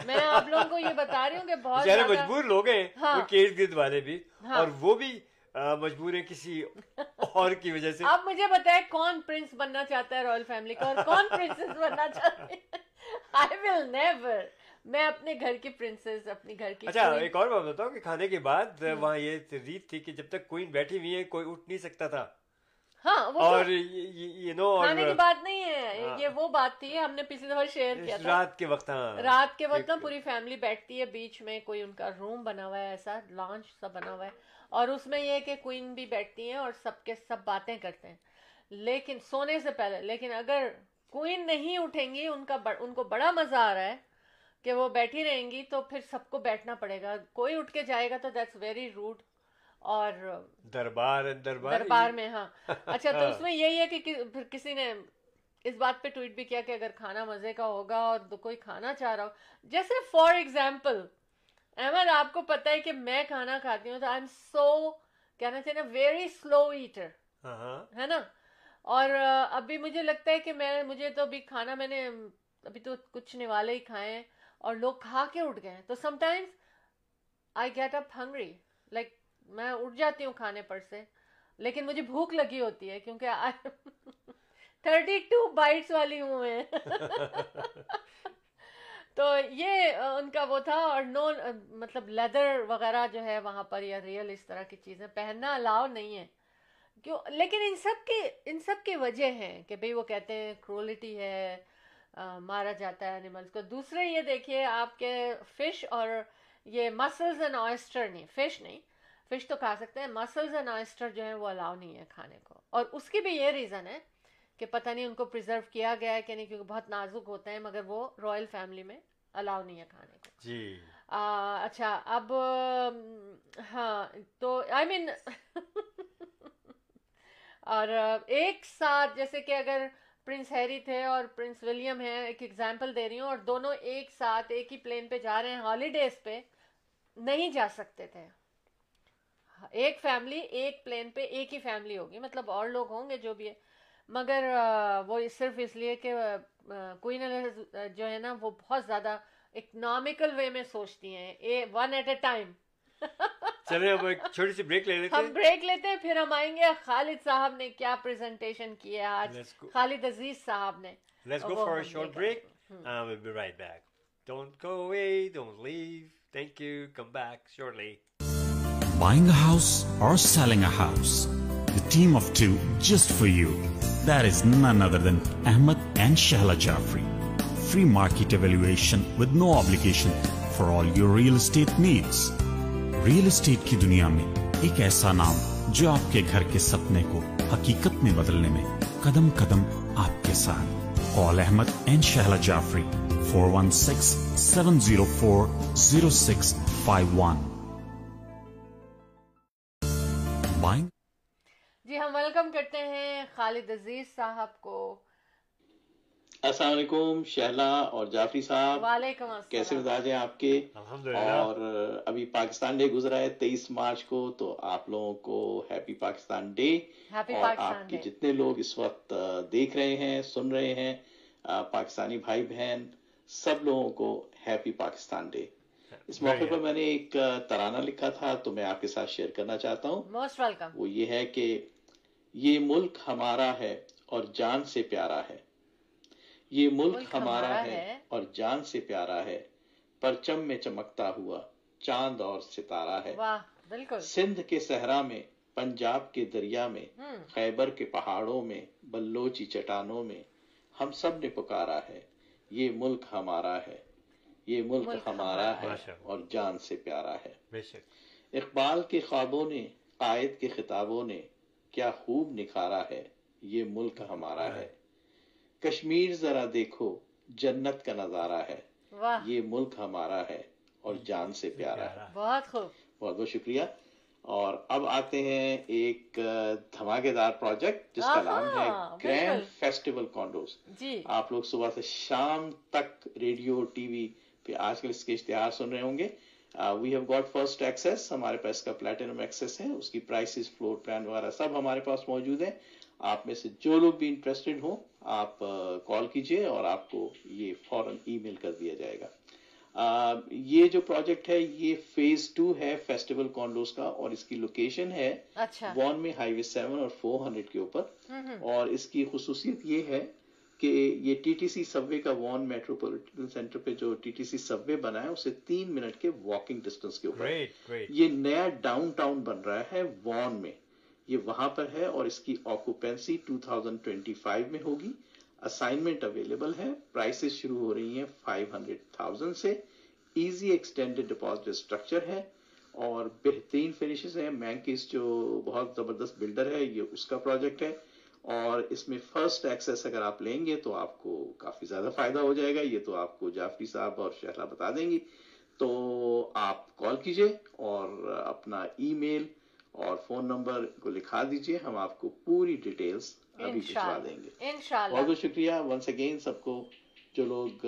میں آپ لوگوں کو یہ بتا رہی ہوں کہ بہت زیادہ مجبور لوگ ہیں ہاں۔ ان کے ارد گرد والے بھی۔ ہاں۔ اور وہ بھی مجبور ہیں کسی اور کی وجہ سے۔ اب مجھے بتائے کون پرنس بننا چاہتا ہے رائل فیملی کا اور کون پرنسس بننا چاہتا ہے۔ آئی ول نیور میں اپنے گھر کی پرنسس اپنی گھر کی اچھا ایک اور بات بتاؤ کہ کھانے کے بعد وہاں یہ ریت تھی کہ جب تک کوئن بیٹھی ہوئی ہے کوئی اٹھ نہیں سکتا تھا۔ ہاں اور کھانے کی بات نہیں ہے۔ یہ وہ بات تھی ہم نے پچھلی دفعہ شیئر کیا تھا۔ رات کے وقت رات کے وقت نا پوری فیملی بیٹھتی ہے بیچ میں کوئی ان کا روم بنا ہوا ہے ایسا لانچ سا بنا ہوا ہے۔ اور اس میں یہ کہ کوئن بھی بیٹھتی ہیں اور سب کے سب باتیں کرتے ہیں۔ لیکن سونے سے پہلے لیکن اگر کوئن نہیں اٹھیں گی ان کا ان کو بڑا مزہ آ رہا ہے۔ کہ وہ بیٹھی رہیں گی تو پھر سب کو بیٹھنا پڑے گا۔ کوئی اٹھ کے جائے گا تو دیٹس ویری روڈ اور دربار دربار دربار میں ہاں۔ اچھا تو اس میں یہی ہے کہ پھر کسی نے اس بات پہ ٹویٹ بھی کیا کہ اگر کھانا مزے کا ہوگا اور کوئی کھانا چاہ رہا ہو۔ جیسے فار ایگزامپل احمد آپ کو پتا ہے کہ میں کھانا کھاتی ہوں تو آئی ایم سو کہنا چاہیے ویری سلو ایٹر ہے نا؟ اور ابھی مجھے لگتا ہے کہ میں مجھے تو ابھی کھانا میں نے ابھی تو کچھ نوالے ہی کھائے ہیں۔ اور لوگ کھا کے اٹھ گئے تو sometimes I get up hungry like میں اٹھ جاتی ہوں کھانے پر سے، لیکن مجھے بھوک لگی ہوتی ہے کیونکہ تھرٹی ٹو بائٹس والی ہوں میں۔ تو یہ ان کا وہ تھا اور نو مطلب لیدر وغیرہ جو ہے وہاں پر یا ریئل اس طرح کی چیزیں پہننا الاؤ نہیں ہے۔ کیوں؟ لیکن ان سب کے، ان سب کی وجہ ہیں کہ بھئی وہ کہتے ہیں کرولٹی ہے۔ مارا جاتا ہے انیملس کو۔ دوسرے یہ دیکھیے آپ کے فش اور یہ مسلز اینڈ آئسٹر نہیں فش نہیں۔ فش تو کھا سکتے ہیں مسلز اینڈ آئسٹر جو ہیں وہ الاؤ نہیں ہے کھانے کو۔ اور اس کی بھی یہ ریزن ہے کہ پتہ نہیں ان کو پریزرو کیا گیا ہے کہ نہیں کیونکہ بہت نازک ہوتے ہیں مگر وہ رائل فیملی میں الاؤ نہیں ہے کھانے کو۔ جی۔ اچھا اب ہاں تو آئی مین اور ایک ساتھ جیسے کہ اگر پرنس ہیری تھے اور پرنس ولیم ہے ایک ایگزامپل دے رہی ہوں۔ اور دونوں ایک ساتھ، ایک ہی پلین پہ جا رہے ہیں ہالیڈیز پہ نہیں جا سکتے تھے۔ ایک فیملی ایک پلین پہ ایک ہی فیملی ہوگی۔ مطلب اور لوگ ہوں گے جو بھی ہے مگر وہ صرف اس لیے کہ کوئین جو ہے نا، وہ بہت زیادہ اکنامیکل وے میں سوچتی ہیں۔ ون ایٹ اے ٹائم چلے ہم ایک چھوٹی سی بریک لے لیتے ہم بریک لیتے ہیں پھر ہم آئیں گے خالد صاحب نے کیا پریزنٹیشن کی ہے آج خالد عزیز صاحب نے Let's go for a short break and we'll be right back. Don't go away, don't leave. Thank you. Come back shortly. Buying a house or selling a house. The team of two just for you. That is none other than Ahmed and Shahla Jafri. Free market evaluation with no obligation for all your real estate needs. Real estate کی دنیا میں ایک ایسا نام جو آپ کے گھر کے سپنے کو حقیقت میں بدلنے میں قدم قدم آپ کے ساتھ۔ Call Ahmed and Shehla Jafri four one six seven zero four zero six five one جی ہم ویلکم کرتے ہیں خالد عزیز صاحب کو۔ السلام علیکم شہلا اور جعفری صاحب۔ وعلیکم کیسے مزاج ہیں آپ کے؟ الحمدللہ۔ اور ابھی پاکستان ڈے گزرا ہے تیئیس مارچ کو تو آپ لوگوں کو ہیپی پاکستان ڈے اور آپ کے جتنے لوگ اس وقت دیکھ رہے ہیں سن رہے ہیں پاکستانی بھائی بہن سب لوگوں کو ہیپی پاکستان ڈے اس موقع پر میں نے ایک ترانہ لکھا تھا تو میں آپ کے ساتھ شیئر کرنا چاہتا ہوں۔ موسٹ ویلکم وہ یہ ہے کہ یہ ملک ہمارا ہے اور جان سے پیارا ہے۔ یہ ملک ہمارا ہے اور جان سے پیارا ہے۔ پرچم میں چمکتا ہوا چاند اور ستارہ ہے۔ واہ بالکل۔ سندھ کے صحرا میں پنجاب کے دریا میں خیبر کے پہاڑوں میں بلوچی چٹانوں میں ہم سب نے پکارا ہے۔ یہ ملک ہمارا ہے۔ یہ ملک ہمارا ہے۔ اور جان سے پیارا ہے۔ بے شک۔ اقبال کے خوابوں نے قائد کے خطابوں نے کیا خوب نکھارا ہے۔ یہ ملک ہمارا ہے۔ کشمیر ذرا دیکھو جنت کا نظارہ ہے۔ یہ ملک ہمارا ہے اور جان سے پیارا ہے۔ بہت خوب۔ بہت بہت شکریہ۔ اور اب آتے ہیں ایک دھماکے دار پروجیکٹ جس کا نام ہے گرینڈ۔ فیسٹیول کانڈوز آپ لوگ صبح سے شام تک ریڈیو ٹی وی پہ آج کل اس کے اشتہار سن رہے ہوں گے۔ We have got first access ہمارے پاس کا پلیٹینم ایکسیس ہے اس کی پرائسز فلور پلان وغیرہ سب ہمارے پاس موجود ہیں۔ آپ میں سے جو لوگ بھی انٹرسٹڈ ہوں آپ کال کیجیے اور آپ کو یہ فوراً ای میل کر دیا جائے گا۔ آ، یہ جو پروجیکٹ ہے یہ فیز ٹو ہے فیسٹیول کانڈوز کا اور اس کی لوکیشن ہے اچھا۔ وان میں ہائی وے سیون اور فور ہنڈریڈ کے اوپر۔ اور اس کی خصوصیت یہ ہے کہ یہ ٹی ٹی سی سب وے کا وان میٹروپولیٹن سینٹر پہ جو ٹی ٹی سی سب وے بنا ہے اسے تین منٹ کے واکنگ ڈسٹینس کے اوپر۔ یہ نیا ڈاؤن ٹاؤن بن رہا ہے وان میں۔ یہ وہاں پر ہے اور اس کی آکوپینسی 2025 میں ہوگی۔ اسائنمنٹ اویلیبل ہے۔ پرائسز شروع ہو رہی ہیں 500,000 سے۔ ایزی ایکسٹینڈڈ ڈپازٹ اسٹرکچر ہے اور بہترین فنشز ہیں۔ مینکس جو بہت زبردست بلڈر ہے یہ اس کا پروجیکٹ ہے۔ اور اس میں فرسٹ ایکسیس اگر آپ لیں گے تو آپ کو کافی زیادہ فائدہ ہو جائے گا۔ یہ تو آپ کو جعفری صاحب اور شہلا بتا دیں گی۔ تو آپ کال کیجیے اور اپنا ای میل اور فون نمبر کو لکھا دیجیے ہم آپ کو پوری ڈیٹیلز ابھی بھجوا دیں گے۔ انشاءاللہ بہت بہت شکریہ۔ ونس اگین سب کو جو لوگ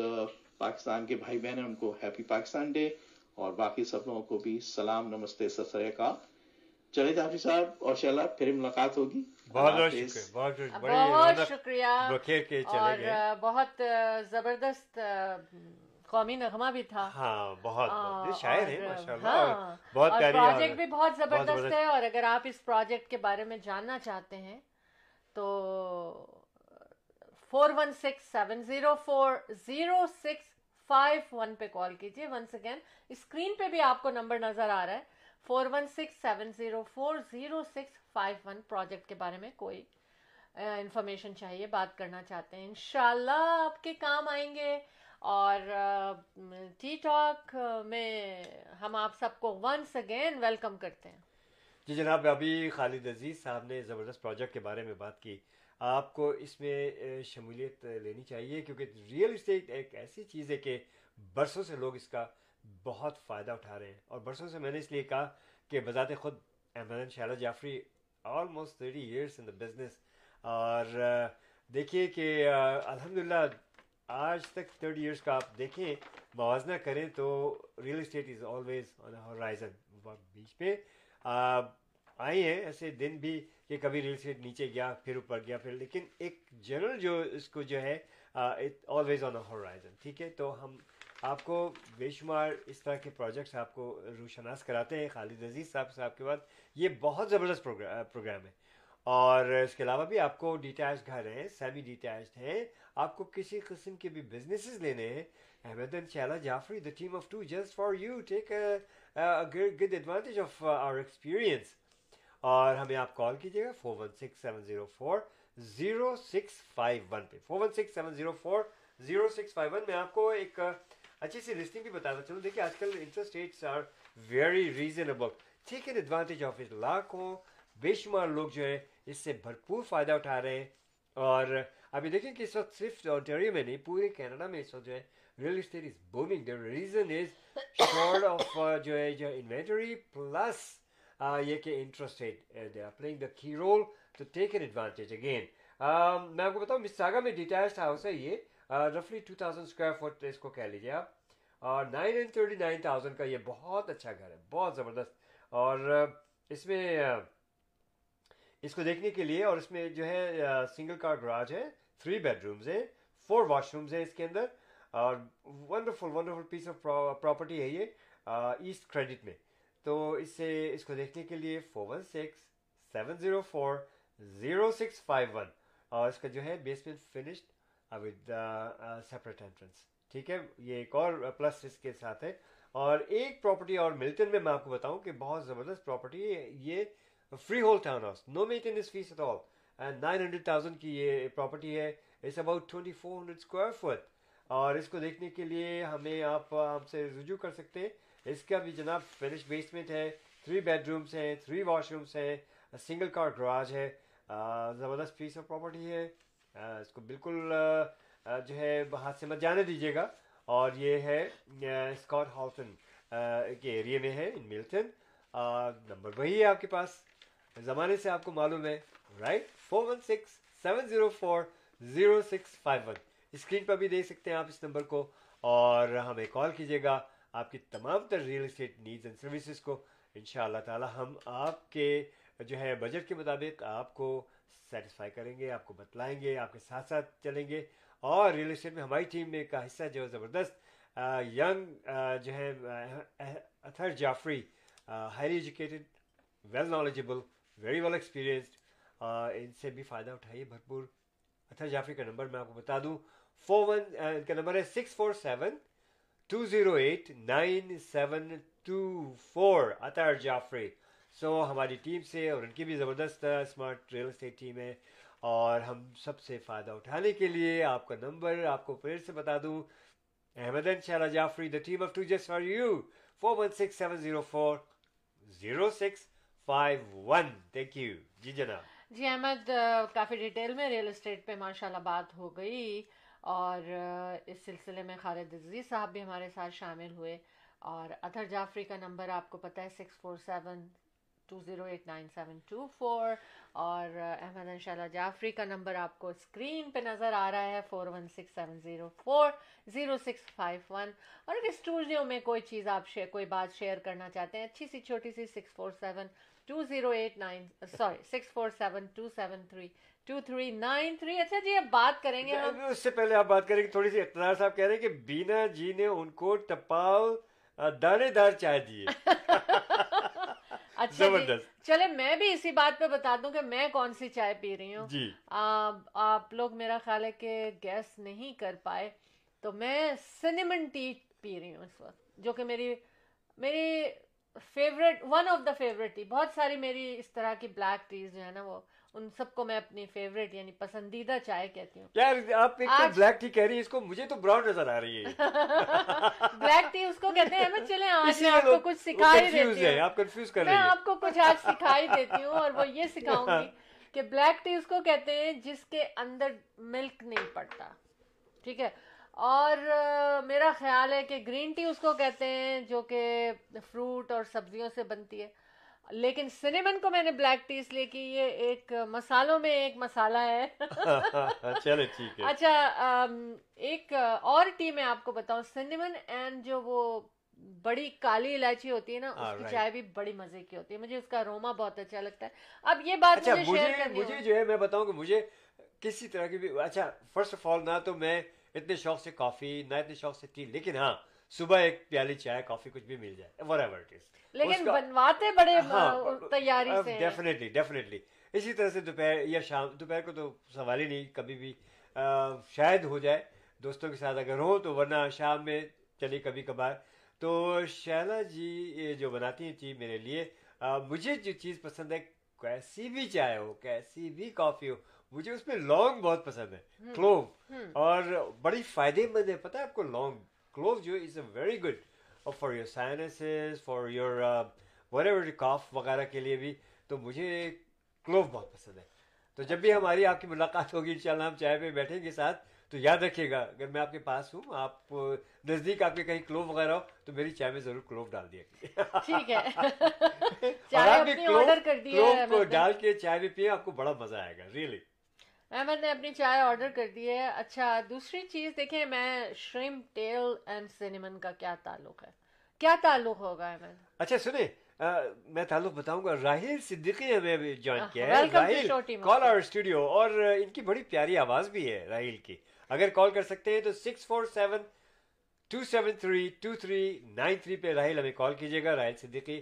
پاکستان کے بھائی بہن ہیں ان کو ہیپی پاکستان ڈے اور باقی سب لوگوں کو بھی سلام نمستے ست سری اکال چلے جعفری صاحب اور شہلا پھر ملاقات ہوگی۔ بہت بہت۔ شکریہ بہت شکریہ۔ اور بہت زبردست آ، قومی نغمہ بھی تھا۔ ہاں بہت شاعر ہیں ماشاءاللہ۔ ہاں، بہت پروجیکٹ بھی بہت زبردست۔ زبردست۔ ہے۔ اور اگر آپ اس پروجیکٹ کے بارے میں جاننا چاہتے ہیں تو four one six seven zero four zero six five one پہ کال کیجیے ونس اگین اسکرین پہ بھی آپ کو نمبر نظر آ رہا ہے۔ Four one six seven zero four zero six five one project کے بارے میں کوئی انفارمیشن چاہیے بات کرنا چاہتے ہیں۔ انشاءاللہ آپ کے کام آئیں گے۔ اور ٹی ٹاک میں ہم آپ سب کو ونس اگین ویلکم کرتے ہیں۔ جی جناب، ابھی خالد عزیز صاحب نے زبردست پروجیکٹ کے بارے میں بات کی۔ آپ کو اس میں شمولیت لینی چاہیے کیونکہ ریئل اسٹیٹ ایک ایسی چیز ہے کہ برسوں سے لوگ اس کا بہت فائدہ اٹھا رہے ہیں۔ اور برسوں سے میں نے اس لیے کہا کہ بذات خود Ahmed Shehla Jafri almost thirty years in the business اور دیکھیے کہ الحمد للہ آج تک تھرٹی ایئرس کا آپ دیکھیں، موازنہ کریں تو real estate is always on horizon بیچ پہ آئے ہیں، ایسے دن بھی کہ کبھی ریل اسٹیٹ نیچے گیا، پھر اوپر گیا، پھر، لیکن ایک جنرل جو اس کو جو ہے آلویز آن ہورائزن ٹھیک ہے؟ تو ہم آپ کو بے شمار اس طرح کے پروجیکٹس آپ کو روشناس کراتے ہیں، خالد عزیز صاحب صاحب کے بعد. یہ بہت زبردست پروگرام ہے۔ اور اس کے علاوہ بھی آپ کو ڈیٹیچ گھر ہیں سیمی ڈیٹیچڈ ہیں۔ آپ کو کسی قسم کے بھی بزنسز لینے ہیں، Ahmed Sheila Jafri the team of two just for you take good advantage of our experience اور ہمیں آپ کال کیجیے گا four one six seven zero four zero six five one پہ four one six seven zero four zero six five one میں آپ کو ایک uh, اچھی سی لسٹنگ بھی بتاتا چلوں دیکھیے آج کل interest rates are very reasonable ٹھیک ہے ایڈوانٹیج آف اٹ لاکھوں بے شمار لوگ جو ہے اس سے بھرپور فائدہ اٹھا رہے ہیں۔ اور ابھی دیکھیں کہ اس وقت صرف آنٹیریو میں نہیں پورے کینیڈا میں اس وقت جو ہے real estate is booming the reason is short of جو ہے جو انوینٹری پلس یہ کہ interest rate they are playing the key role to take an advantage again میں آپ کو بتاؤں مساگا میں ڈیٹیچڈ ہاؤس ہے یہ رفلی ٹو تھاؤزینڈ اسکوائر فٹ اس کو کہہ لیجیے آپ اور nine and thirty nine thousand کا یہ بہت اچھا گھر ہے بہت زبردست اور اس میں اس کو دیکھنے کے لیے اور اس میں جو ہے سنگل کار گراج ہے تھری بیڈ رومز ہیں فور واش رومز ہیں اس کے اندر اور wonderful wonderful piece of property ہے یہ ایسٹ کریڈٹ میں تو اس سے اس کو دیکھنے کے لیے four one six seven zero four zero six five one اور اس کا جو ہے basement finished with separate entrance ٹھیک ہے یہ ایک اور پلس اس کے ساتھ ہے اور ایک پراپرٹی اور ملٹن میں میں آپ کو بتاؤں کہ بہت زبردست پراپرٹی ہے یہ freehold townhouse no maintenance fee at all and nine hundred thousand کی یہ پراپرٹی ہے. It's about twenty four hundred square feet اور اس کو دیکھنے کے لیے ہمیں آپ، ہم سے رجوع کر سکتے ہیں. اس کا بھی جناب فنش بیسمنٹ ہے. تھری بیڈ رومس ہیں تھری واش رومس ہیں سنگل کار گراج ہے. زبردست پیس آف پراپرٹی ہے. اس کو بالکل جو ہے، ہاتھ سے مت جانے دیجیے گا. اور یہ ہے اسکاٹ ہالٹن کے ایریے میں ہے ان ملٹن نمبر وہی ہے آپ کے پاس. زمانے سے آپ کو معلوم ہے right four one six seven zero four zero six five one screen پر بھی دیکھ سکتے ہیں آپ اس نمبر کو اور ہمیں کال کیجیے گا آپ کی تمام تر real estate needs and services کو ان شاء اللہ تعالی ہم آپ کے جو ہے بجٹ کے مطابق آپ کو سیٹسفائی کریں گے آپ کو بتلائیں گے آپ کے ساتھ ساتھ چلیں گے اور ریئل اسٹیٹ میں ہماری ٹیم میں کا حصہ جو ہے زبردست ینگ جو ہے Athar Jafri highly educated well knowledgeable very well experienced ان سے بھی فائدہ اٹھائیے بھرپور. اتھر جعفری کا نمبر میں آپ کو بتا دوں. فور ون uh, ان کا نمبر ہے six four seven two zero eight nine seven two four Athar Jafri. So ہماری ٹیم سے اور ان کی بھی زبردست اسمارٹ ریئل اسٹیٹ ٹیم ہے. اور ہم سب سے فائدہ اٹھانے کے لیے آپ کا نمبر آپ کو پھر سے بتا دوں. Ahmad Shah Jafri the team of two just for you four one six seven zero four zero six five one thank you جی جناب. جی احمد کافی ڈیٹیل میں ریئل اسٹیٹ پہ ماشاء اللہ بات ہو گئی اور اس سلسلے میں خالد عزیز صاحب بھی ہمارے ساتھ شامل ہوئے اور اتھر جعفری کا نمبر آپ کو پتہ ہے six four seven two zero eight nine seven two four اور احمد ان شاء اللہ جعفری کا نمبر آپ کو اسکرین پہ نظر آ رہا ہے four one six seven zero four zero six five one اور اگر اسٹوڈیو میں کوئی چیز آپ شیئر کوئی بات شیئر کرنا چاہتے ہیں، اچھی سی چھوٹی سی six four seven two zero eight nine sorry six four seven two seven three two three nine three اچھا جی اب بات کریں گے اس سے پہلے آپ بات کریں گے تھوڑی سی اقتدار صاحب کہہ رہے ہیں کہ بینا جی نے ان کو ٹپاؤ دانے دار چائے دیے۔ اچھا جی چلے میں بھی اسی بات پہ بتا دوں کہ میں کون سی چائے پی رہی ہوں۔ جی۔ آپ لوگ میرا خیال ہے کہ گیس نہیں کر پائے تو میں سنیمن ٹی پی رہی ہوں اس وقت جو کہ میری میری favourite one of the favourite tea بہت ساری میری اس طرح کی بلیک ٹیز جو ہے نا وہ ان سب کو میں اپنی فیوریٹ یعنی پسندیدہ چائے کہتی ہوں۔ یار آپ ایک تو بلیک ٹی کہہ رہی ہے اس کو مجھے تو براؤن نظر آ رہی ہے۔ بلیک ٹی اس کو کہتے ہیں میں چلیں آج میں آپ کو کچھ سکھائی دیتی ہوں۔ آپ کنفیوز کر رہی ہیں۔ میں آپ کو کچھ آج سکھائی دیتی ہوں اور وہ یہ سکھاؤں گی کہ بلیک ٹی اس کو کہتے ہیں جس کے اندر ملک نہیں پڑتا۔ ٹھیک ہے؟ اور میرا خیال ہے کہ گرین ٹی اس کو کہتے ہیں جو کہ فروٹ اور سبزیوں سے بنتی ہے۔ لیکن سنیمن کو میں نے بلیک ٹی اس لیے کی یہ ایک مسالوں میں ایک مسالہ ہے۔ چلے ٹھیک ہے۔ اچھا ایک اور ٹی میں آپ کو بتاؤں۔ سنیمن اینڈ جو وہ بڑی کالی الائچی ہوتی ہے نا اس کی چائے بھی بڑی مزے کی ہوتی ہے۔ مجھے اس کا روما بہت اچھا لگتا ہے۔ اب یہ بات اچھا مجھے جو ہے میں بتاؤں کہ مجھے کسی طرح کی بھی اچھا فرسٹ آف آل نہ تو میں اتنے شوق سے کافی نہ اتنے شوق سے ٹی لیکن ہاں صبح ایک پیالی چائے کافی کچھ بھی مل جائے وٹ ایور اٹ از لیکن بنواتے بڑے ہاں، تیاری سے۔ ڈیفینیٹلی ڈیفینیٹلی اسی طرح سے دوپہر یا شام دوپہر کو تو سوال ہی نہیں کبھی بھی شاید ہو جائے دوستوں کے ساتھ اگر ہو تو ورنہ شام میں چلی کبھی کبھار۔ تو شیلا جی جو بناتی ہیں چیز میرے لیے مجھے جو چیز پسند ہے کیسی بھی چائے ہو کیسی بھی کافی ہو مجھے اس میں لونگ بہت پسند ہے کلو اور بڑی فائدے مند ہے پتہ ہے آپ کو لونگ کلو جو is a very good for your sinuses for your whatever cough وغیرہ کے لیے بھی تو مجھے کلوو بہت پسند ہے۔ تو جب بھی ہماری آپ کی ملاقات ہوگی انشاءاللہ ہم چائے پہ بیٹھیں گے ساتھ تو یاد رکھیے گا اگر میں آپ کے پاس ہوں آپ نزدیک آپ کے کہیں کلوو وغیرہ ہو تو میری چائے میں ضرور کلوو ڈال دیا ٹھیک ہے۔ کلوو کو ڈال کے چائے بھی پیے آپ کو بڑا مزہ آئے گا ریئلی احمد نے اپنی چائے آرڈر کر دی ہے۔ اچھا دوسری چیز دیکھیں میں شریم ٹیل اینڈ سینیمن کا کیا تعلق ہے؟ کیا تعلق ہوگا احمد؟ اچھا سنیں میں تعلق بتاؤں گا راہل صدیقی ہمیں جوائن کیا ہے۔ راہل کال آور اسٹوڈیو اور ان کی بڑی پیاری آواز بھی ہے راہل کی۔ اگر کال کر سکتے ہیں تو six four seven two seven three two three nine three پہ راہل ہمیں کال کیجیے گا۔ راہل صدیقی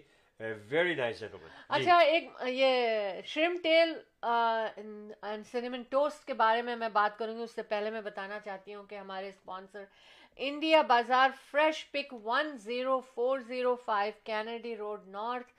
ویری نائس اچھا ایک یہ شرم ٹیل سنیمن ٹوسٹ کے بارے میں میں بات کروں گی، اس سے پہلے میں بتانا چاہتی ہوں کہ ہمارے sponsor India Bazaar fresh pick one zero four zero five Kennedy road north